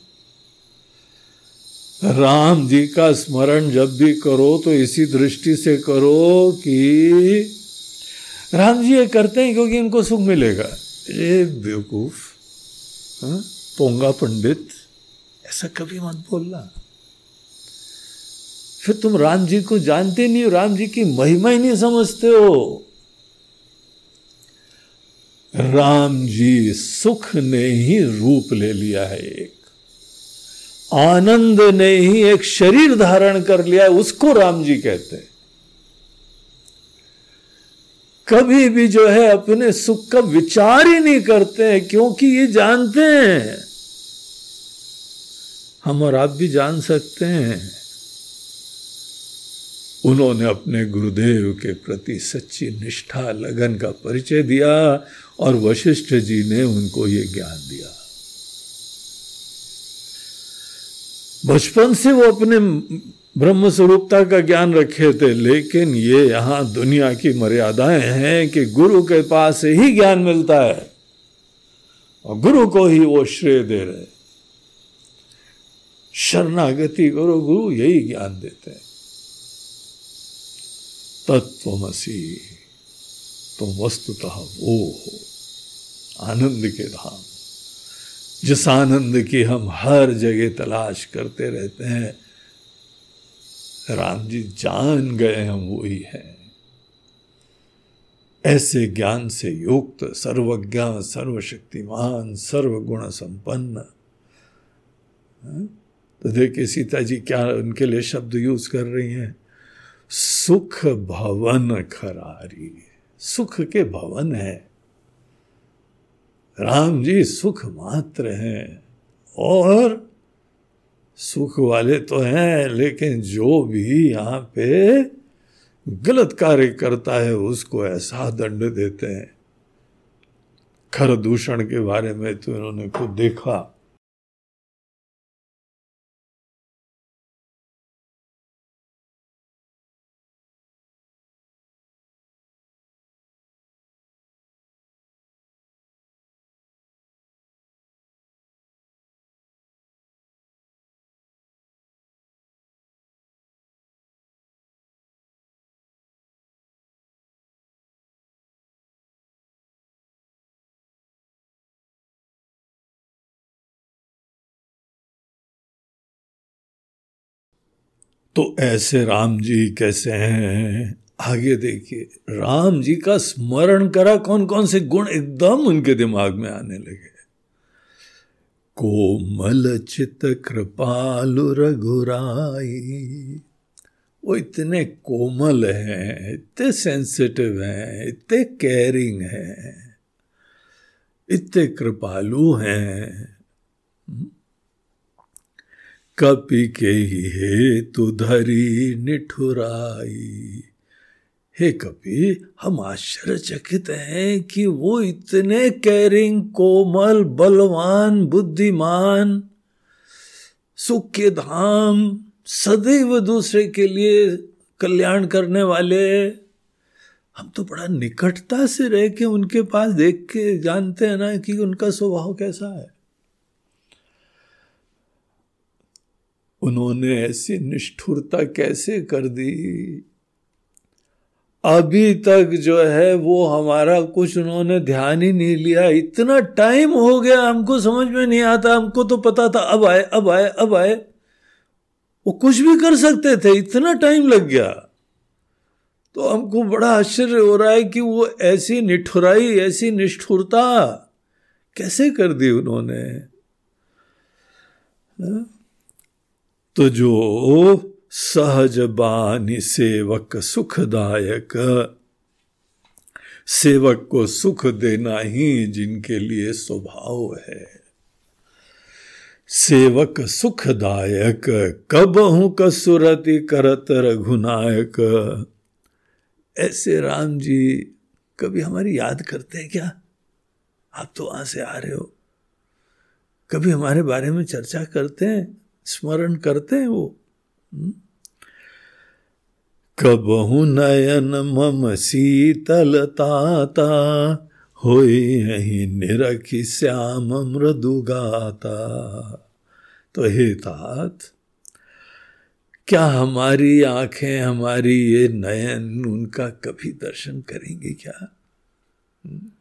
राम जी का स्मरण जब भी करो तो इसी दृष्टि से करो कि राम जी ये करते हैं क्योंकि इनको सुख मिलेगा ये बेवकूफ़ हाँ? पोंगा पंडित, ऐसा कभी मत बोलना फिर तुम राम जी को जानते नहीं हो, राम जी की महिमा ही नहीं समझते हो। राम जी सुख ने ही रूप ले लिया है एक। आनंद ने ही एक शरीर धारण कर लिया है, उसको राम जी कहते हैं। कभी भी जो है अपने सुख का विचार ही नहीं करते हैं, क्योंकि ये जानते हैं। हम और आप भी जान सकते हैं। उन्होंने अपने गुरुदेव के प्रति सच्ची निष्ठा, लगन का परिचय दिया और वशिष्ठ जी ने उनको ये ज्ञान दिया। बचपन से वो अपने ब्रह्म स्वरूपता का ज्ञान रखे थे, लेकिन ये यहाँ दुनिया की मर्यादाएँ हैं कि गुरु के पास ही ज्ञान मिलता है और गुरु को ही वो श्रेय दे रहे शरणागति करो, गुरु यही ज्ञान देते हैं। तत्वमसी तुम वस्तुतः वो हो। आनंद के धाम। जिस आनंद की हम हर जगह तलाश करते रहते हैं, राम जी जान गए हम वही हैं। ऐसे ज्ञान से युक्त सर्वज्ञ सर्वशक्तिमान, सर्वगुण संपन्न हाँ? तो देखिए सीता जी क्या उनके लिए शब्द यूज़ कर रही हैं। सुख भवन खरारी। सुख के भवन है। राम जी सुख मात्र हैं। और सुख वाले तो हैं, लेकिन जो भी यहाँ पे गलत कार्य करता है, उसको ऐसा दंड देते हैं। खर दूषण के बारे में तो इन्होंने खुद देखा। तो ऐसे राम जी कैसे हैं आगे देखिए, राम जी का स्मरण करा कौन कौन से गुण एकदम उनके दिमाग में आने लगे कोमल चित कृपालु रघुराई, वो इतने कोमल हैं, इतने सेंसिटिव हैं, इतने केयरिंग हैं, इतने कृपालु हैं? कपि के ही हे तु धरी निठुराई। हे कपि, हम आश्चर्यचकित हैं कि वो इतने कैरिंग कोमल, बलवान, बुद्धिमान सुख के धाम, सदैव दूसरे के लिए कल्याण करने वाले। हम तो बड़ा निकटता से रह के उनके पास देख के जानते हैं ना कि उनका स्वभाव कैसा है। उन्होंने ऐसी निष्ठुरता कैसे कर दी? अभी तक जो है वो हमारा कुछ उन्होंने ध्यान ही नहीं लिया। इतना टाइम हो गया, हमको समझ में नहीं आता। हमको तो पता था, अब आए अब आए अब आए। वो कुछ भी कर सकते थे, इतना टाइम लग गया। तो हमको बड़ा आश्चर्य हो रहा है कि वो ऐसी निठुराई, ऐसी निष्ठुरता कैसे कर दी उन्होंने? हा? तो जो सहज बानी सेवक सुखदायक, सेवक को सुख देना ही जिनके लिए स्वभाव है। सेवक सुखदायक, कब हूँ कसुरति करत रघुनायक। ऐसे राम जी, कभी हमारी याद करते हैं क्या? आप तो वहाँ से आ रहे हो। कभी हमारे बारे में चर्चा करते हैं? स्मरण करते हैं वो हम्म? कबहु नयन मम शीतलताता हो निरखी श्याम मृदु गाता तो हे तात, क्या हमारी आँखें, हमारी ये नयन, उनका कभी दर्शन करेंगे क्या हम्म?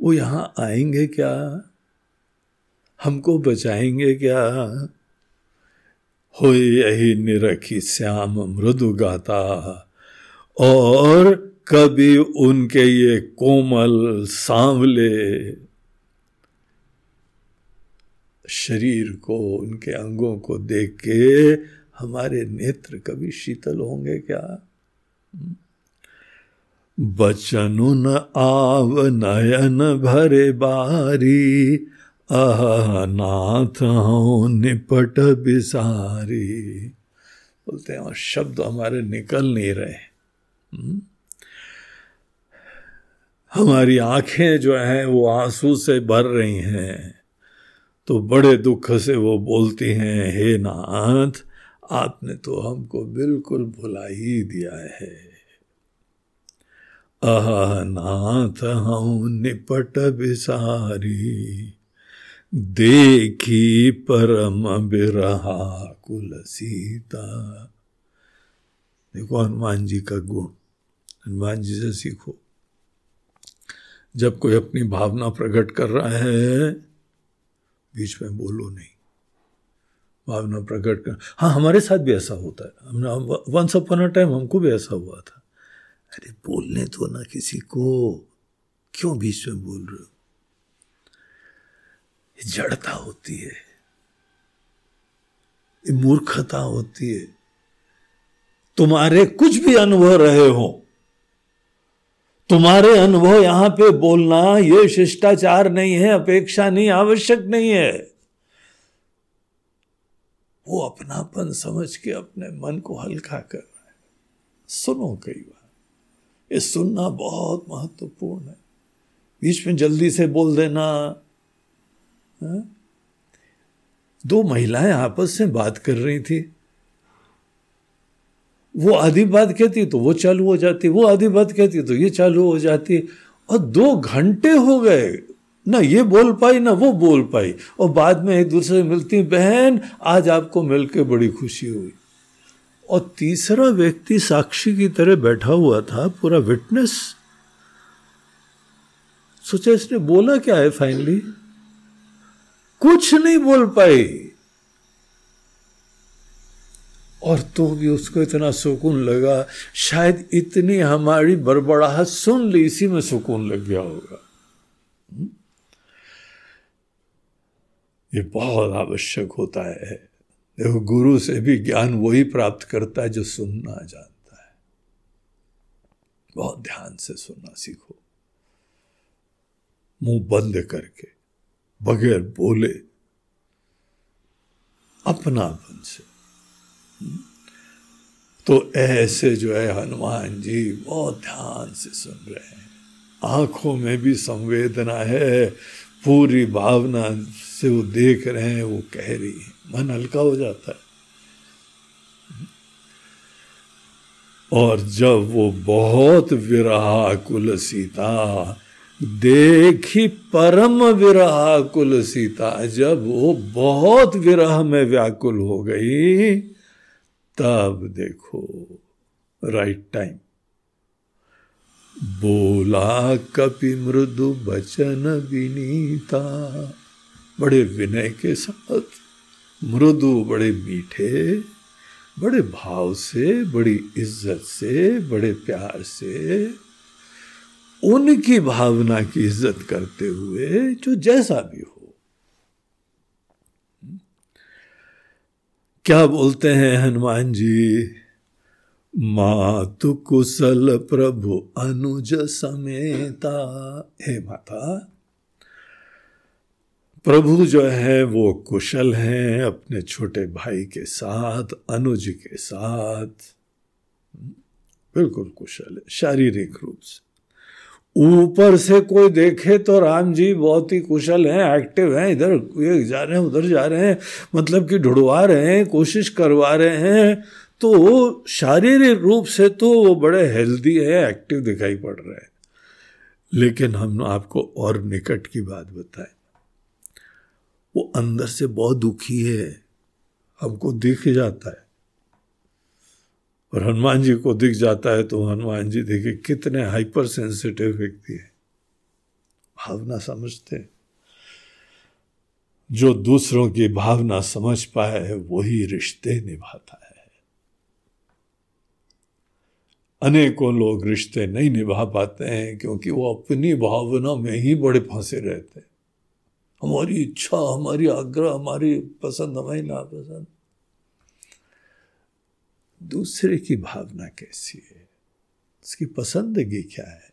वो यहाँ आएँगे क्या हमको बचाएँगे क्या? हो यही निरखी श्याम मृदु गाता और कभी उनके ये कोमल सांवले शरीर को, उनके अंगों को देख के हमारे नेत्र कभी शीतल होंगे क्या? बचनुन आव नयन भरे बारी आह नाथ निपट बिसारी। बोलते हैं, और शब्द हमारे निकल नहीं रहे हम्म? हमारी आँखें जो हैं, वो आँसू से भर रही हैं तो बड़े दुख से वो बोलती हैं, हे नाथ, आपने तो हमको बिल्कुल भुला ही दिया है। आह नाथ हूँ निपट बिसारी। देखी परम बिरहा कुल सीता। देखो हनुमान जी का गुण। हनुमान जी से सीखो। जब कोई अपनी भावना प्रकट कर रहा है, बीच में बोलो नहीं। भावना प्रकट कर हाँ हमारे साथ भी ऐसा होता है। हमने वंस अपॉन अ टाइम हमको भी ऐसा हुआ था। अरे, बोलने तो ना किसी को। क्यों बीच में बोल रहे हो? जड़ता होती है मूर्खता होती है। तुम्हारे कुछ भी अनुभव रहे हो, तुम्हारे अनुभव यहाँ पे बोलना ये शिष्टाचार नहीं है, अपेक्षा नहीं, आवश्यक नहीं है। वो अपनापन समझ के अपने मन को हल्का कर रहा है। सुनो कई बार, ये सुनना बहुत महत्वपूर्ण है। बीच में जल्दी से बोल देना हा? दो महिलाएँ आपस में बात कर रही थी। वो आधी बात कहती तो वो चालू हो जाती, वो आधी बात कहती तो ये चालू हो जाती, और दो घंटे हो गए। ना ये बोल पाई, ना वो बोल पाई, और बाद में एक दूसरे से मिलती, बहन, आज आपको मिलकर बड़ी खुशी हुई। और तीसरा व्यक्ति साक्षी की तरह बैठा हुआ था, पूरा विटनेस सोचा इसने बोला क्या है फाइनली कुछ नहीं बोल पाई और तो भी उसको इतना सुकून लगा, शायद इतनी हमारी बड़बड़ाहट सुन ली, इसी में सुकून लग गया होगा। हम्म? ये बहुत आवश्यक होता है। देखो, गुरु से भी ज्ञान वही प्राप्त करता है जो सुनना जानता है। बहुत ध्यान से सुनना सीखो। मुँह बंद करके। बगैर बोले, अपनापन से। तो ऐसे जो है हनुमान जी बहुत ध्यान से सुन रहे हैं। आँखों में भी संवेदना है, पूरी भावना से वो देख रहे हैं, वो कह रही है। मन हल्का हो जाता है। और जब वो बहुत विरहा कुल सीता देखी परम विरहा कुल सीता। जब वो बहुत विरह में व्याकुल हो गई, तब देखो राइट टाइम बोला कपि मृदु बचन विनीता। बड़े विनय के साथ मृदु बड़े मीठे, बड़े भाव से, बड़ी इज़्ज़त से, बड़े प्यार से उनकी भावना की इज़्ज़त करते हुए जो जैसा भी हो। क्या बोलते हैं हनुमान जी? मातु कुशल प्रभु अनुज समेता। हे माता, प्रभु जो है वो कुशल हैं अपने छोटे भाई के साथ, अनुज के साथ। बिल्कुल कुशल है शारीरिक रूप से। ऊपर से कोई देखे तो राम जी बहुत ही कुशल हैं एक्टिव हैं, इधर ये जा रहे हैं, उधर जा रहे हैं मतलब कि ढुड़वा रहे हैं, कोशिश करवा रहे हैं तो शारीरिक रूप से तो वो बड़े हेल्दी हैं एक्टिव दिखाई पड़ रहे हैं। लेकिन हम आपको और निकट की बात बताएँ। वो अंदर से बहुत दुखी है, हमको दिख जाता है। और हनुमान जी को दिख जाता है तो हनुमान जी देखिए कितने हाइपर सेंसिटिव व्यक्ति है। भावना समझते जो दूसरों की भावना समझ पाए वही रिश्ते निभाता है। अनेकों लोग रिश्ते नहीं निभा पाते हैं, क्योंकि वो अपनी भावना में ही बड़े फंसे रहते हैं। हमारी इच्छा, हमारी आग्रह, हमारी पसंद, हमारी नापसंद। दूसरे की भावना कैसी है? उसकी पसंदगी क्या है?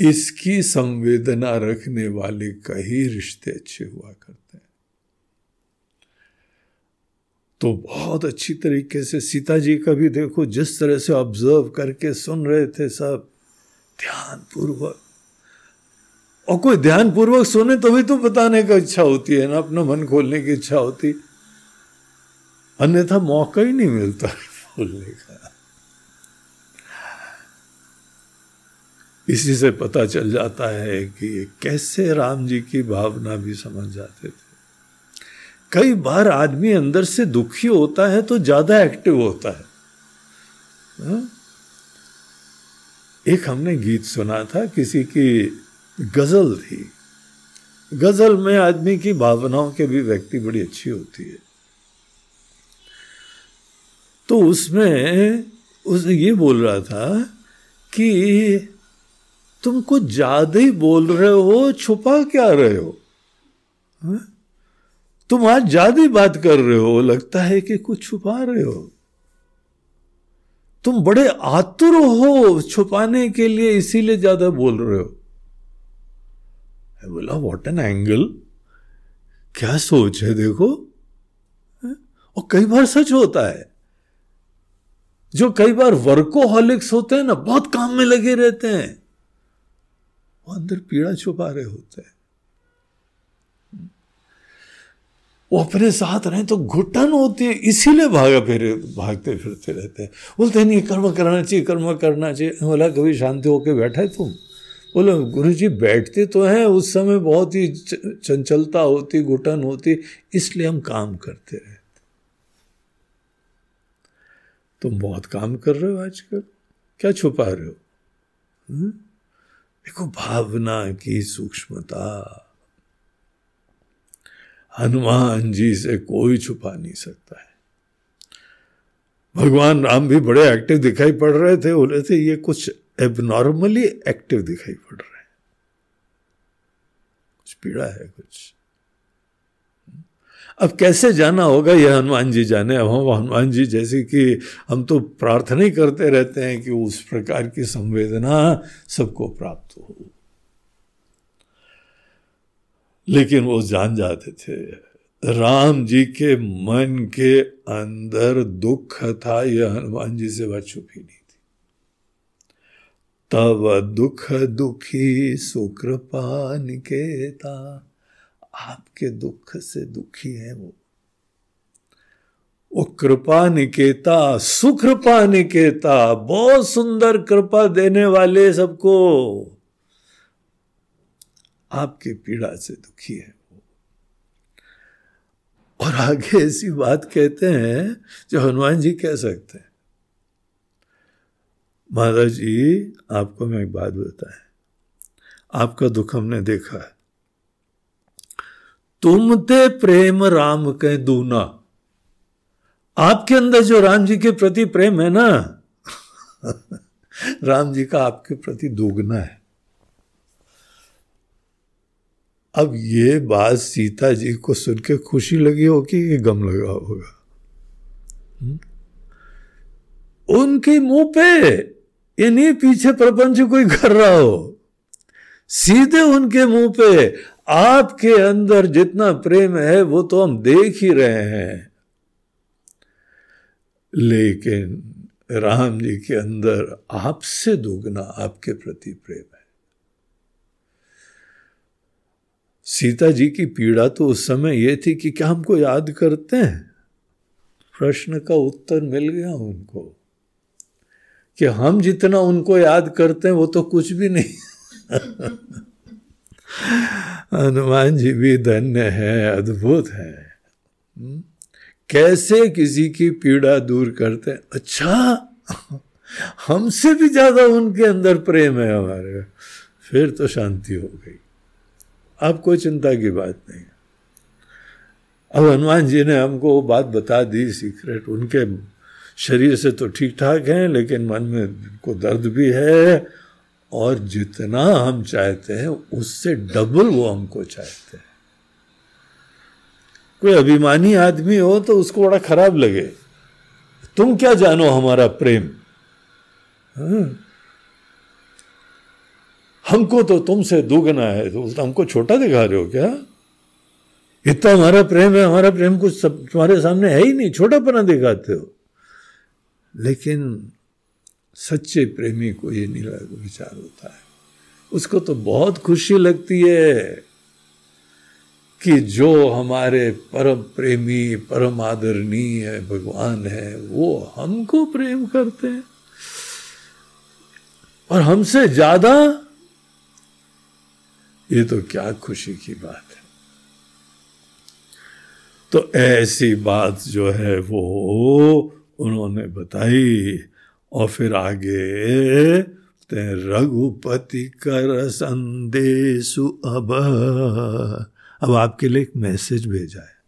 इसकी संवेदना रखने वाले कई रिश्ते अच्छे हुआ करते हैं। तो बहुत अच्छी तरीके से सीता जी का भी देखो, जिस तरह से ऑब्ज़र्व करके सुन रहे थे सब ध्यान पूर्वक और कोई ध्यान पूर्वक सुने तो भी तो बताने का इच्छा होती है ना, अपना मन खोलने की इच्छा होती। अन्यथा मौका ही नहीं मिलता बोलने का। इसी से पता चल जाता है कि कैसे राम जी की भावना भी समझ जाते थे। कई बार आदमी अंदर से दुखी होता है तो ज़्यादा एक्टिव होता है। हा? एक हमने गीत सुना था, किसी की गज़ल थी। गज़ल में आदमी की भावनाओं के भी व्यक्ति बड़ी अच्छी होती है। तो उसमें उस ये बोल रहा था कि तुम कुछ ज़्यादा ही बोल रहे हो, छुपा क्या रहे हो? हा? तुम आज ज़्यादा ही बात कर रहे हो, लगता है कि कुछ छुपा रहे हो। तुम बड़े आतुर हो छुपाने के लिए, इसीलिए ज़्यादा बोल रहे हो। बोला वॉट एन एंगल क्या सोच है, देखो और कई बार सच होता है। जो कई बार वर्कोहॉलिक्स होते हैं ना, बहुत काम में लगे रहते हैं। वो अंदर पीड़ा छुपा रहे होते हैं। वो अपने साथ रहे तो घुटन होती है, इसीलिए भागा फिर, भागते, फिरते रहते हैं। बोलते नहीं, कर्म करना चाहिए, कर्म करना चाहिए। बोला, कभी शांति होके बैठा है तुम? बोलो गुरु जी बैठते तो हैं, उस समय बहुत ही चंचलता होती, घुटन होती, इसलिए हम काम करते रहे। तुम बहुत काम कर रहे हो आजकल। क्या छुपा रहे हो? हम्म? देखो, भावना की सूक्ष्मता। हनुमान जी से कोई छुपा नहीं सकता है। भगवान राम भी बड़े एक्टिव दिखाई पड़ रहे थे, बोले थे, ये कुछ एबनॉर्मली एक्टिव दिखाई पड़ रहे हैं। कुछ पीड़ा है, कुछ अब कैसे जाना होगा? यह हनुमान जी जाने। अब हम हनुमान जी जैसे कि हम तो प्रार्थना ही करते रहते हैं कि उस प्रकार की संवेदना सबको प्राप्त हो। लेकिन वो जान जाते थे, राम जी के मन के अंदर दुख था, यह हनुमान जी से बात छुपी नहीं थी। तब दुख दुखी सुकृपा निकेता आपके दुख से दुखी है वो। वो कृपा निकेता, सुकृपा निकेता, बहुत सुंदर कृपा देने वाले सबको आपकी पीड़ा से दुखी है वो। और आगे ऐसी बात कहते हैं जो हनुमान जी कह सकते हैं। महाराज जी, आपको मैं एक बात बताएँ। आपका दुख हमने देखा है। तुम ते प्रेम राम के दूना आपके अंदर जो राम जी के प्रति प्रेम है ना, राम जी का आपके प्रति दोगुना है अब ये बात सीता जी को सुन के खुशी लगी होगी कि गम लगा होगा? हम्म? उनके मुँह पे ये नहीं पीछे प्रपंच कोई कर रहा हो सीधे उनके मुँह पे आपके अंदर जितना प्रेम है, वो तो हम देख ही रहे हैं। लेकिन राम जी के अंदर आपसे दुगना आपके प्रति प्रेम है। सीता जी की पीड़ा तो उस समय यह थी कि क्या हमको याद करते हैं? प्रश्न का उत्तर मिल गया उनको। कि हम जितना उनको याद करते हैं, वो तो कुछ भी नहीं। हनुमान जी भी धन्य है, अद्भुत है। हम्म? कैसे किसी की पीड़ा दूर करते हैं? अच्छा हमसे भी ज़्यादा उनके अंदर प्रेम है हमारे। फिर तो शांति हो गई। अब कोई चिंता की बात नहीं। अब हनुमान जी ने हमको वो बात बता दी, सीक्रेट। उनके शरीर से तो ठीक ठाक हैं, लेकिन मन में को दर्द भी है। और जितना हम चाहते हैं, उससे डबल वो हमको चाहते हैं। कोई अभिमानी आदमी हो तो उसको बड़ा खराब लगे। तुम क्या जानो हमारा प्रेम? हाँ? हमको तो तुमसे दुगना है तो हमको छोटा दिखा रहे हो क्या? इतना हमारा प्रेम है, हमारा प्रेम कुछ सब तुम्हारे सामने है ही नहीं, छोटापना दिखाते हो। लेकिन सच्चे प्रेमी को ये नहीं विचार होता है। उसको तो बहुत खुशी लगती है कि जो हमारे परम प्रेमी, परम आदरणीय भगवान है, वो हमको प्रेम करते हैं। और हमसे ज़्यादा ये तो क्या खुशी की बात है। तो ऐसी बात जो है वो उन्होंने बताई और फिर आगे, ते रघुपति कर संदेशु अब। अब आपके लिए एक मैसेज भेजा है।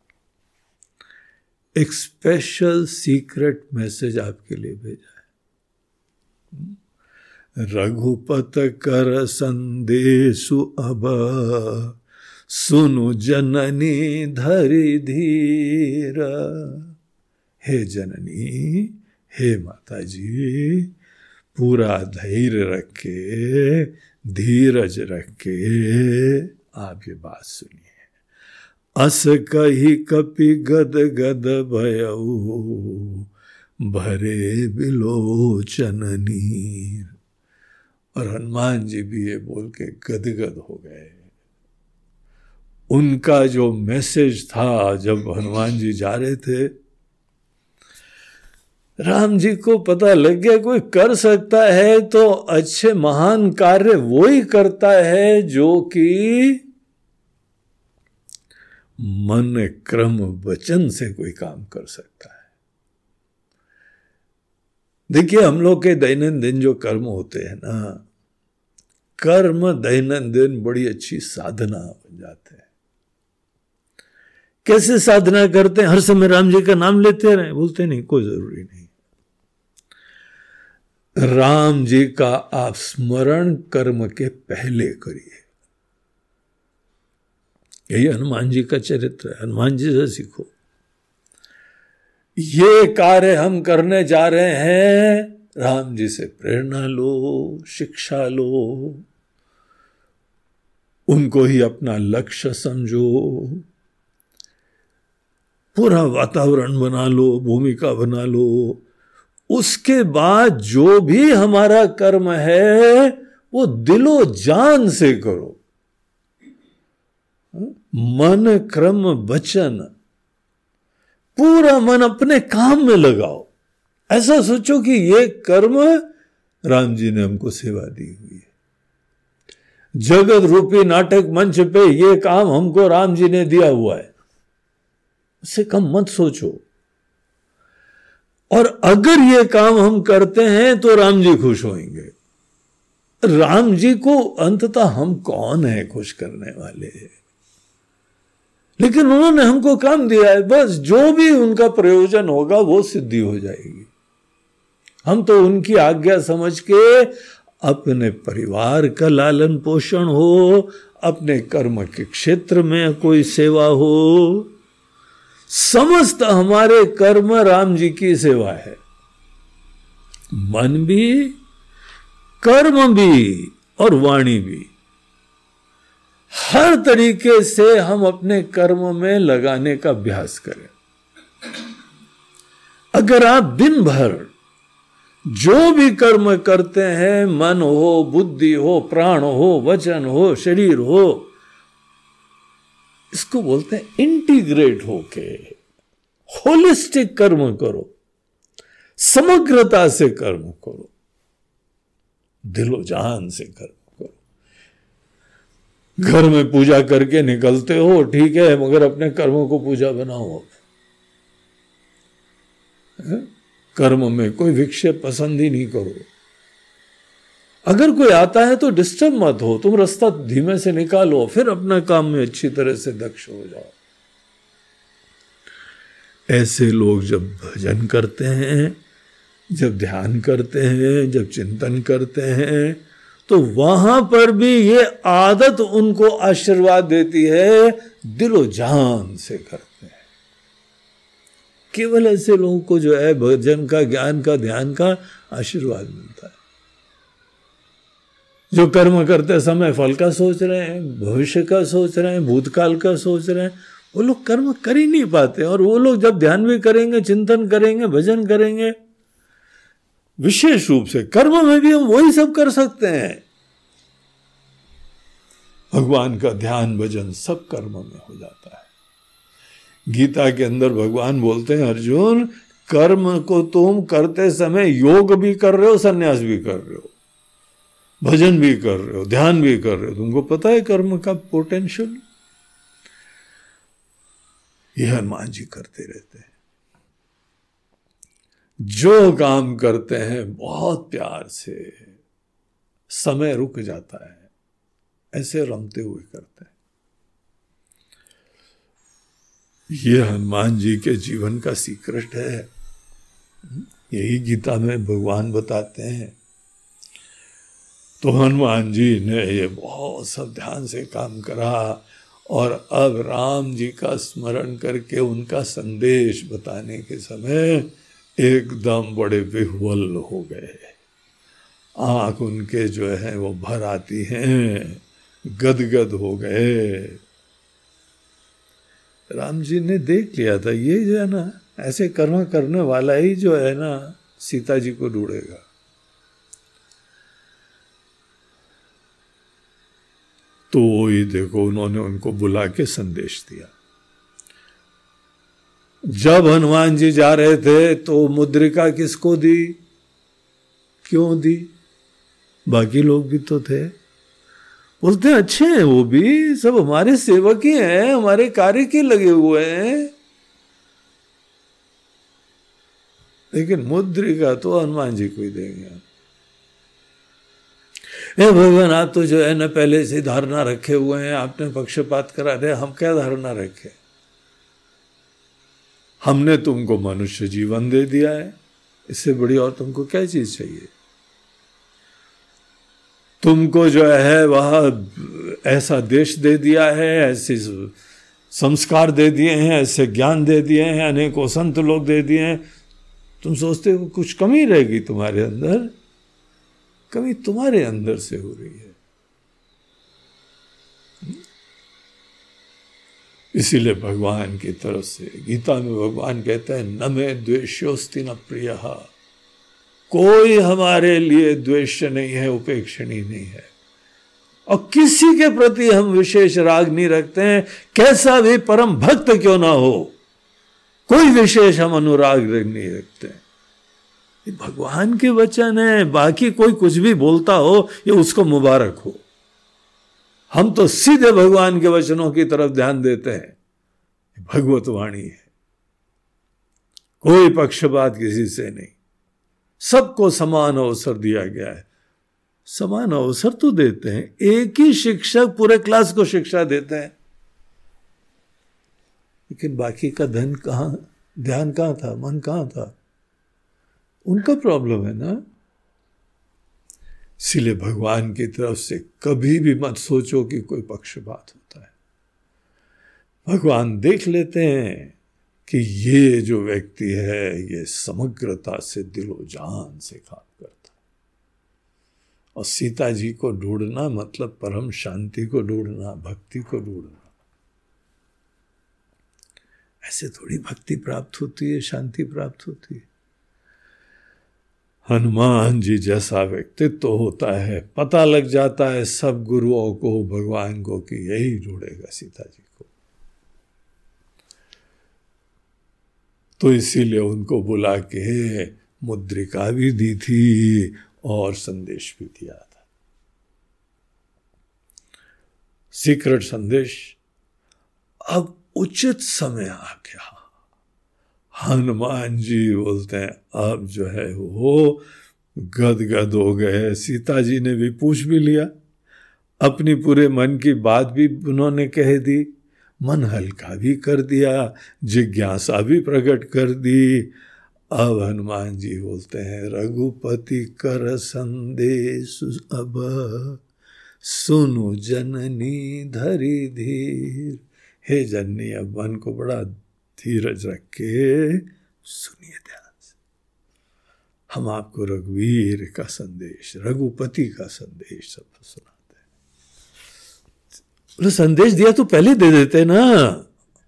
एक स्पेशल सीक्रेट मैसेज आपके लिए भेजा है। रघुपत कर संदेशु अब। सुनु जननी धरी धीर। हे जननी हे माता जी पूरा धैर्य रख के धीरज रख। के आप ये बात सुनिए। अस कही कपि गद गद भयऊ, भरे बिलोचन नीर। और हनुमान जी भी ये बोल के गदगद हो गए। उनका जो मैसेज था जब हनुमान जी जा रहे थे राम जी को पता लग गया कोई कर सकता है तो अच्छे महान कार्य वो ही करता है जो कि मन क्रम वचन से कोई काम कर सकता है। देखिए, हम लोग के दैनंदिन जो कर्म होते हैं ना, कर्म दैनंदिन बड़ी अच्छी साधना बन जाते हैं। कैसे साधना करते हैं? हर समय राम जी का नाम लेते रहे, बोलते नहीं, कोई ज़रूरी नहीं। राम जी का आप स्मरण कर्म के पहले करिए। यही हनुमान जी का चरित्र है। हनुमान जी से सीखो। ये कार्य हम करने जा रहे हैं। राम जी से प्रेरणा लो, शिक्षा लो। उनको ही अपना लक्ष्य समझो। पूरा वातावरण बना लो, भूमिका बना लो। उसके बाद जो भी हमारा कर्म है, वो दिलो जान से करो। मन, क्रम, वचन, पूरा मन अपने काम में लगाओ। ऐसा सोचो कि ये कर्म राम जी ने हमको सेवा दी हुई है। जगत रूपी नाटक मंच पे ये काम हमको राम जी ने दिया हुआ है। उससे कम मत सोचो। और अगर ये काम हम करते हैं तो राम जी खुश होंगे। राम जी को अंततः हम कौन है खुश करने वाले? लेकिन उन्होंने हमको काम दिया है, बस जो भी उनका प्रयोजन होगा वो सिद्धि हो जाएगी। हम तो उनकी आज्ञा समझ के अपने परिवार का लालन पोषण हो, अपने कर्म के क्षेत्र में कोई सेवा हो समस्त हमारे कर्म राम जी की सेवा है। मन भी, कर्म भी, और वाणी भी। हर तरीके से हम अपने कर्म में लगाने का अभ्यास करें। अगर आप दिन भर जो भी कर्म करते हैं, मन हो, बुद्धि हो, प्राण हो, वचन हो, शरीर हो इसको बोलते हैं इंटीग्रेट होके होलिस्टिक कर्म करो, समग्रता से कर्म करो दिलो जान से कर्म करो। घर में पूजा करके निकलते हो, ठीक है, मगर अपने कर्मों को पूजा बनाओ। कर्म में कोई विक्षेप पसंद ही नहीं करो। अगर कोई आता है तो डिस्टर्ब मत हो, तुम रास्ता धीमे से निकालो, फिर अपना काम में अच्छी तरह से दक्ष हो जाओ। ऐसे लोग जब भजन करते हैं, जब ध्यान करते हैं, जब चिंतन करते हैं तो वहाँ पर भी ये आदत उनको आशीर्वाद देती है, दिलो जान से करते हैं। केवल ऐसे लोगों को जो है, भजन का, ज्ञान का, ध्यान का आशीर्वाद मिलता है। जो कर्म करते समय फल का सोच रहे हैं, भविष्य का सोच रहे हैं, भूतकाल का सोच रहे हैं, वो लोग कर्म कर ही नहीं पाते। और वो लोग जब ध्यान भी करेंगे, चिंतन करेंगे, भजन करेंगे, विशेष रूप से कर्म में भी हम वही सब कर सकते हैं। भगवान का ध्यान, भजन सब कर्म में हो जाता है। गीता के अंदर भगवान बोलते हैं, अर्जुन, कर्म को तुम करते समय योग भी कर रहे हो, संन्यास भी कर रहे हो। भजन भी कर रहे हो, ध्यान भी कर रहे हो, तुमको पता है कर्म का पोटेंशियल ये हनुमान जी करते रहते हैं। जो काम करते हैं, बहुत प्यार से, समय रुक जाता है, ऐसे रमते हुए करते हैं। ये हनुमान जी के जीवन का सीक्रेट है। यही गीता में भगवान बताते हैं तो हनुमान जी ने ये बहुत सब ध्यान से काम करा और अब राम जी का स्मरण करके उनका संदेश बताने के समय एकदम बड़े विह्वल हो गए। आँख उनके जो है वो भर आती हैं, गदगद हो गए। राम जी ने देख लिया था, ये जो है ना, ऐसे कर्म करने वाला ही जो है ना, सीता जी को ढूंढेगा। तो वही देखो उन्होंने उनको बुला के संदेश दिया। जब हनुमान जी जा रहे थे तो मुद्रिका किसको दी? क्यों दी? बाकी लोग भी तो थे। बोलते, अच्छे हैं वो भी, सब हमारे सेवक ही हैं, हमारे कार्य के लगे हुए हैं। लेकिन मुद्रिका तो हनुमान जी को ही देंगे। ए भगवान, आप तो जो है ना पहले से धारणा रखे हुए हैं, आपने पक्षपात करा दे हम क्या धारणा रखे? हमने तुमको मनुष्य जीवन दे दिया है, इससे बड़ी और तुमको क्या चीज़ चाहिए? तुमको जो है वह ऐसा देश दे दिया है, ऐसे संस्कार दे दिए हैं, ऐसे ज्ञान दे दिए हैं, अनेकों संत लोग दे दिए हैं। तुम सोचते हो कुछ कमी रहेगी तुम्हारे अंदर? कमी तुम्हारे अंदर से हो रही है। इसीलिए भगवान की तरफ़ से, गीता में भगवान कहते हैं, न में द्वेशोस्ति न प्रिय। कोई हमारे लिए द्वेष नहीं है, उपेक्षणी नहीं है। और किसी के प्रति हम विशेष राग नहीं रखते हैं, कैसा भी परम भक्त क्यों ना हो, कोई विशेष हम अनुराग नहीं रखते हैं। भगवान के वचन है, बाकी कोई कुछ भी बोलता हो, ये उसको मुबारक हो। हम तो सीधे भगवान के वचनों की तरफ़ ध्यान देते हैं। भगवत वाणी है। कोई पक्षपात किसी से नहीं। सबको समान अवसर दिया गया है। समान अवसर तो देते हैं। एक ही शिक्षक पूरे क्लास को शिक्षा देते हैं। लेकिन बाकी का धन कहाँ, ध्यान कहाँ था, मन कहाँ था? उनका प्रॉब्लम है ना? इसीलिए भगवान की तरफ़ से कभी भी मत सोचो कि कोई पक्षपात होता है। भगवान देख लेते हैं कि ये जो व्यक्ति है, ये समग्रता से दिलो जान से काम करता है। और सीता जी को ढूंढना मतलब परम शांति को ढूंढना, भक्ति को ढूंढना। ऐसे थोड़ी भक्ति प्राप्त होती है, शांति प्राप्त होती है। हनुमान जी जैसा व्यक्तित्व होता है, पता लग जाता है सब गुरुओं को, भगवान को कि यही जुड़ेगा सीता जी को। तो इसीलिए उनको बुला के मुद्रिका भी दी थी और संदेश भी दिया था। सीक्रेट संदेश, अब उचित समय आ गया। हनुमान जी बोलते हैं अब जो है वो गदगद हो गए सीता जी ने भी पूछ भी लिया। अपनी पूरे मन की बात भी उन्होंने कह दी। मन हल्का भी कर दिया, जिज्ञासा भी प्रकट कर दी। अब हनुमान जी बोलते हैं, रघुपति कर संदेश अब। सुनु जननी धरी धीर। हे जननी, अब मन को बड़ा धीरज रख के सुनिए ध्यान से। हम आपको रघुवीर का संदेश, रघुपति का संदेश सब सुनाते हैं। संदेश दिया तो पहले दे देते ना।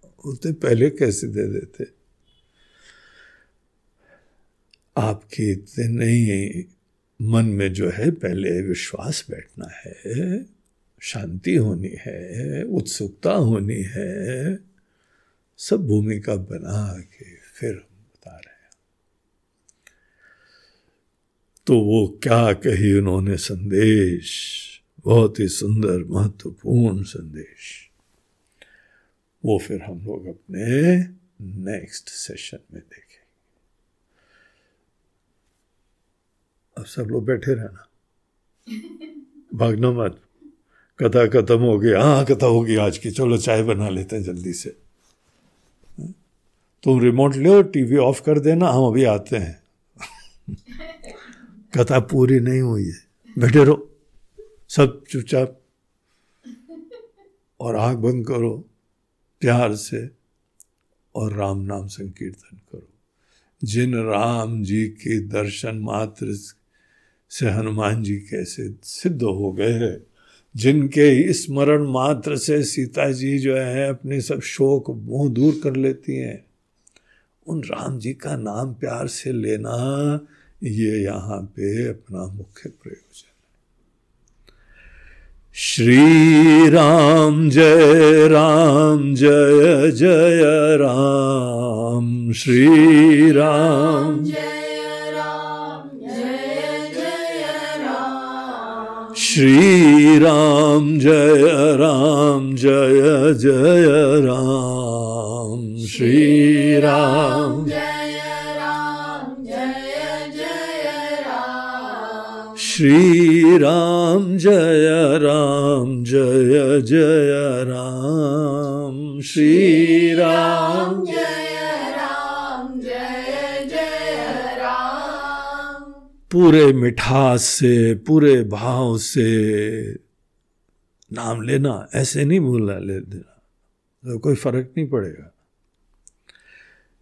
बोलते, पहले कैसे दे देते? आपके इतने नहीं मन में जो है, पहले विश्वास बैठना है, शांति होनी है, उत्सुकता होनी है। सब भूमिका बना के फिर हम बता रहे हैं। तो वो क्या कही उन्होंने संदेश? बहुत ही सुंदर महत्वपूर्ण संदेश। वो फिर हम लोग अपने नेक्स्ट सेशन में देखें अब सब लोग बैठे रहना। भागना मत। कथा खत्म हो गई। हाँ कथा होगी आज की। चलो चाय बना लेते हैं जल्दी से। तुम रिमोट लो टीवी ऑफ़ कर देना हम अभी आते हैं। कथा पूरी नहीं हुई है। बैठे रहो। सब चुपचाप। और आँख बंद करो। प्यार से और राम नाम संकीर्तन करो। जिन राम जी के दर्शन मात्र से हनुमान जी कैसे सिद्ध हो गए जिनके स्मरण मात्र से सीता जी जो है अपने सब शोक मुँह दूर कर लेती हैं उन राम जी का नाम प्यार से लेना, ये यहाँ पे अपना मुख्य प्रयोजन है। श्री राम जय राम, जय जय राम। श्री राम श्री राम जय राम, जय जय राम। श्री राम श्री राम जय राम जय जय राम श्री राम पूरे मिठास से, पूरे भाव से नाम लेना, ऐसे नहीं भूलना ले देना। तो कोई फ़र्क नहीं पड़ेगा।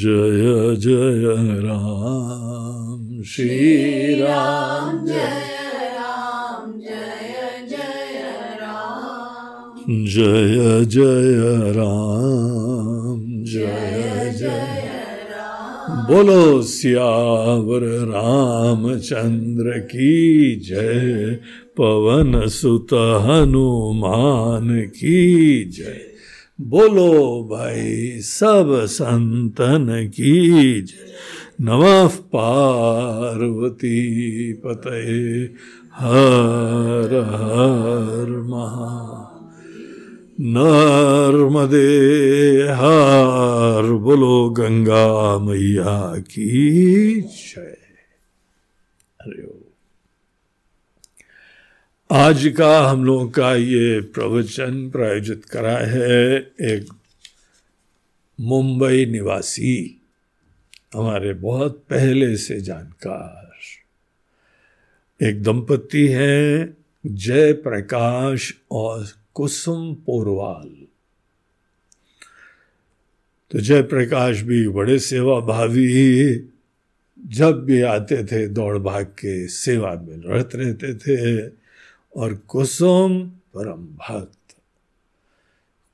जय जय राम। श्री राम जय जय राम। जय जय बोलो सियावर रामचंद्र की जय। पवन सुत हनुमान की जय। बोलो भाई, सब संतन की नमः पार्वती पते हर हर महा नर्मदे हर बोलो, गंगा मैया की जय। अरे आज का हम लोगों का ये प्रवचन प्रायोजित करा है एक मुंबई निवासी, हमारे बहुत पहले से जानकार, एक दंपति हैं जय प्रकाश और कुसुम पोरवाल। तो जय प्रकाश भी बड़े सेवा भावी जब भी आते थे दौड़ भाग के सेवा में रहते रहते थे और कुसुम परम भक्त।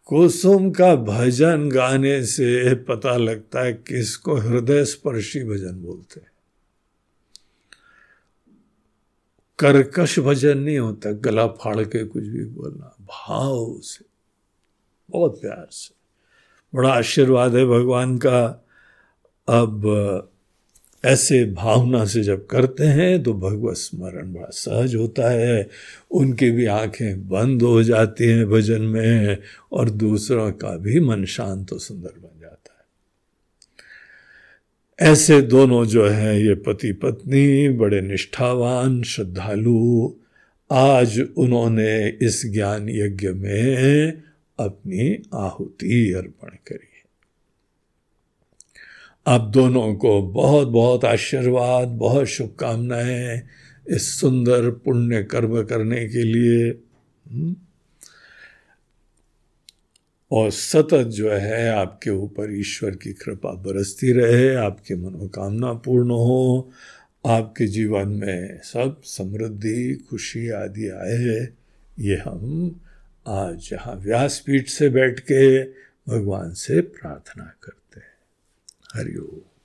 कुसुम का भजन गाने से पता लगता है किसको हृदय स्पर्शी भजन बोलते हैं। कर्कश भजन नहीं होता, गला फाड़ के कुछ भी बोलना, भाव से। बहुत प्यार से। बड़ा आशीर्वाद है भगवान का। अब ऐसे भावना से जब करते हैं तो भगवत स्मरण बड़ा सहज होता है। उनकी भी आँखें बंद हो जाती हैं भजन में और दूसरों का भी मन शांत और सुंदर बन जाता है। ऐसे दोनों जो हैं, ये पति पत्नी बड़े निष्ठावान, श्रद्धालु, आज उन्होंने इस ज्ञान यज्ञ में अपनी आहुति अर्पण करी। आप दोनों को बहुत बहुत आशीर्वाद, बहुत शुभकामनाएँ इस सुंदर पुण्य कर्म करने के लिए। हम्म। और सतत जो है आपके ऊपर ईश्वर की कृपा बरसती रहे, आपकी मनोकामना पूर्ण हो, आपके जीवन में सब समृद्धि, खुशी आदि आए ये हम आज यहाँ व्यासपीठ से बैठ के भगवान से प्रार्थना करते हरिओम।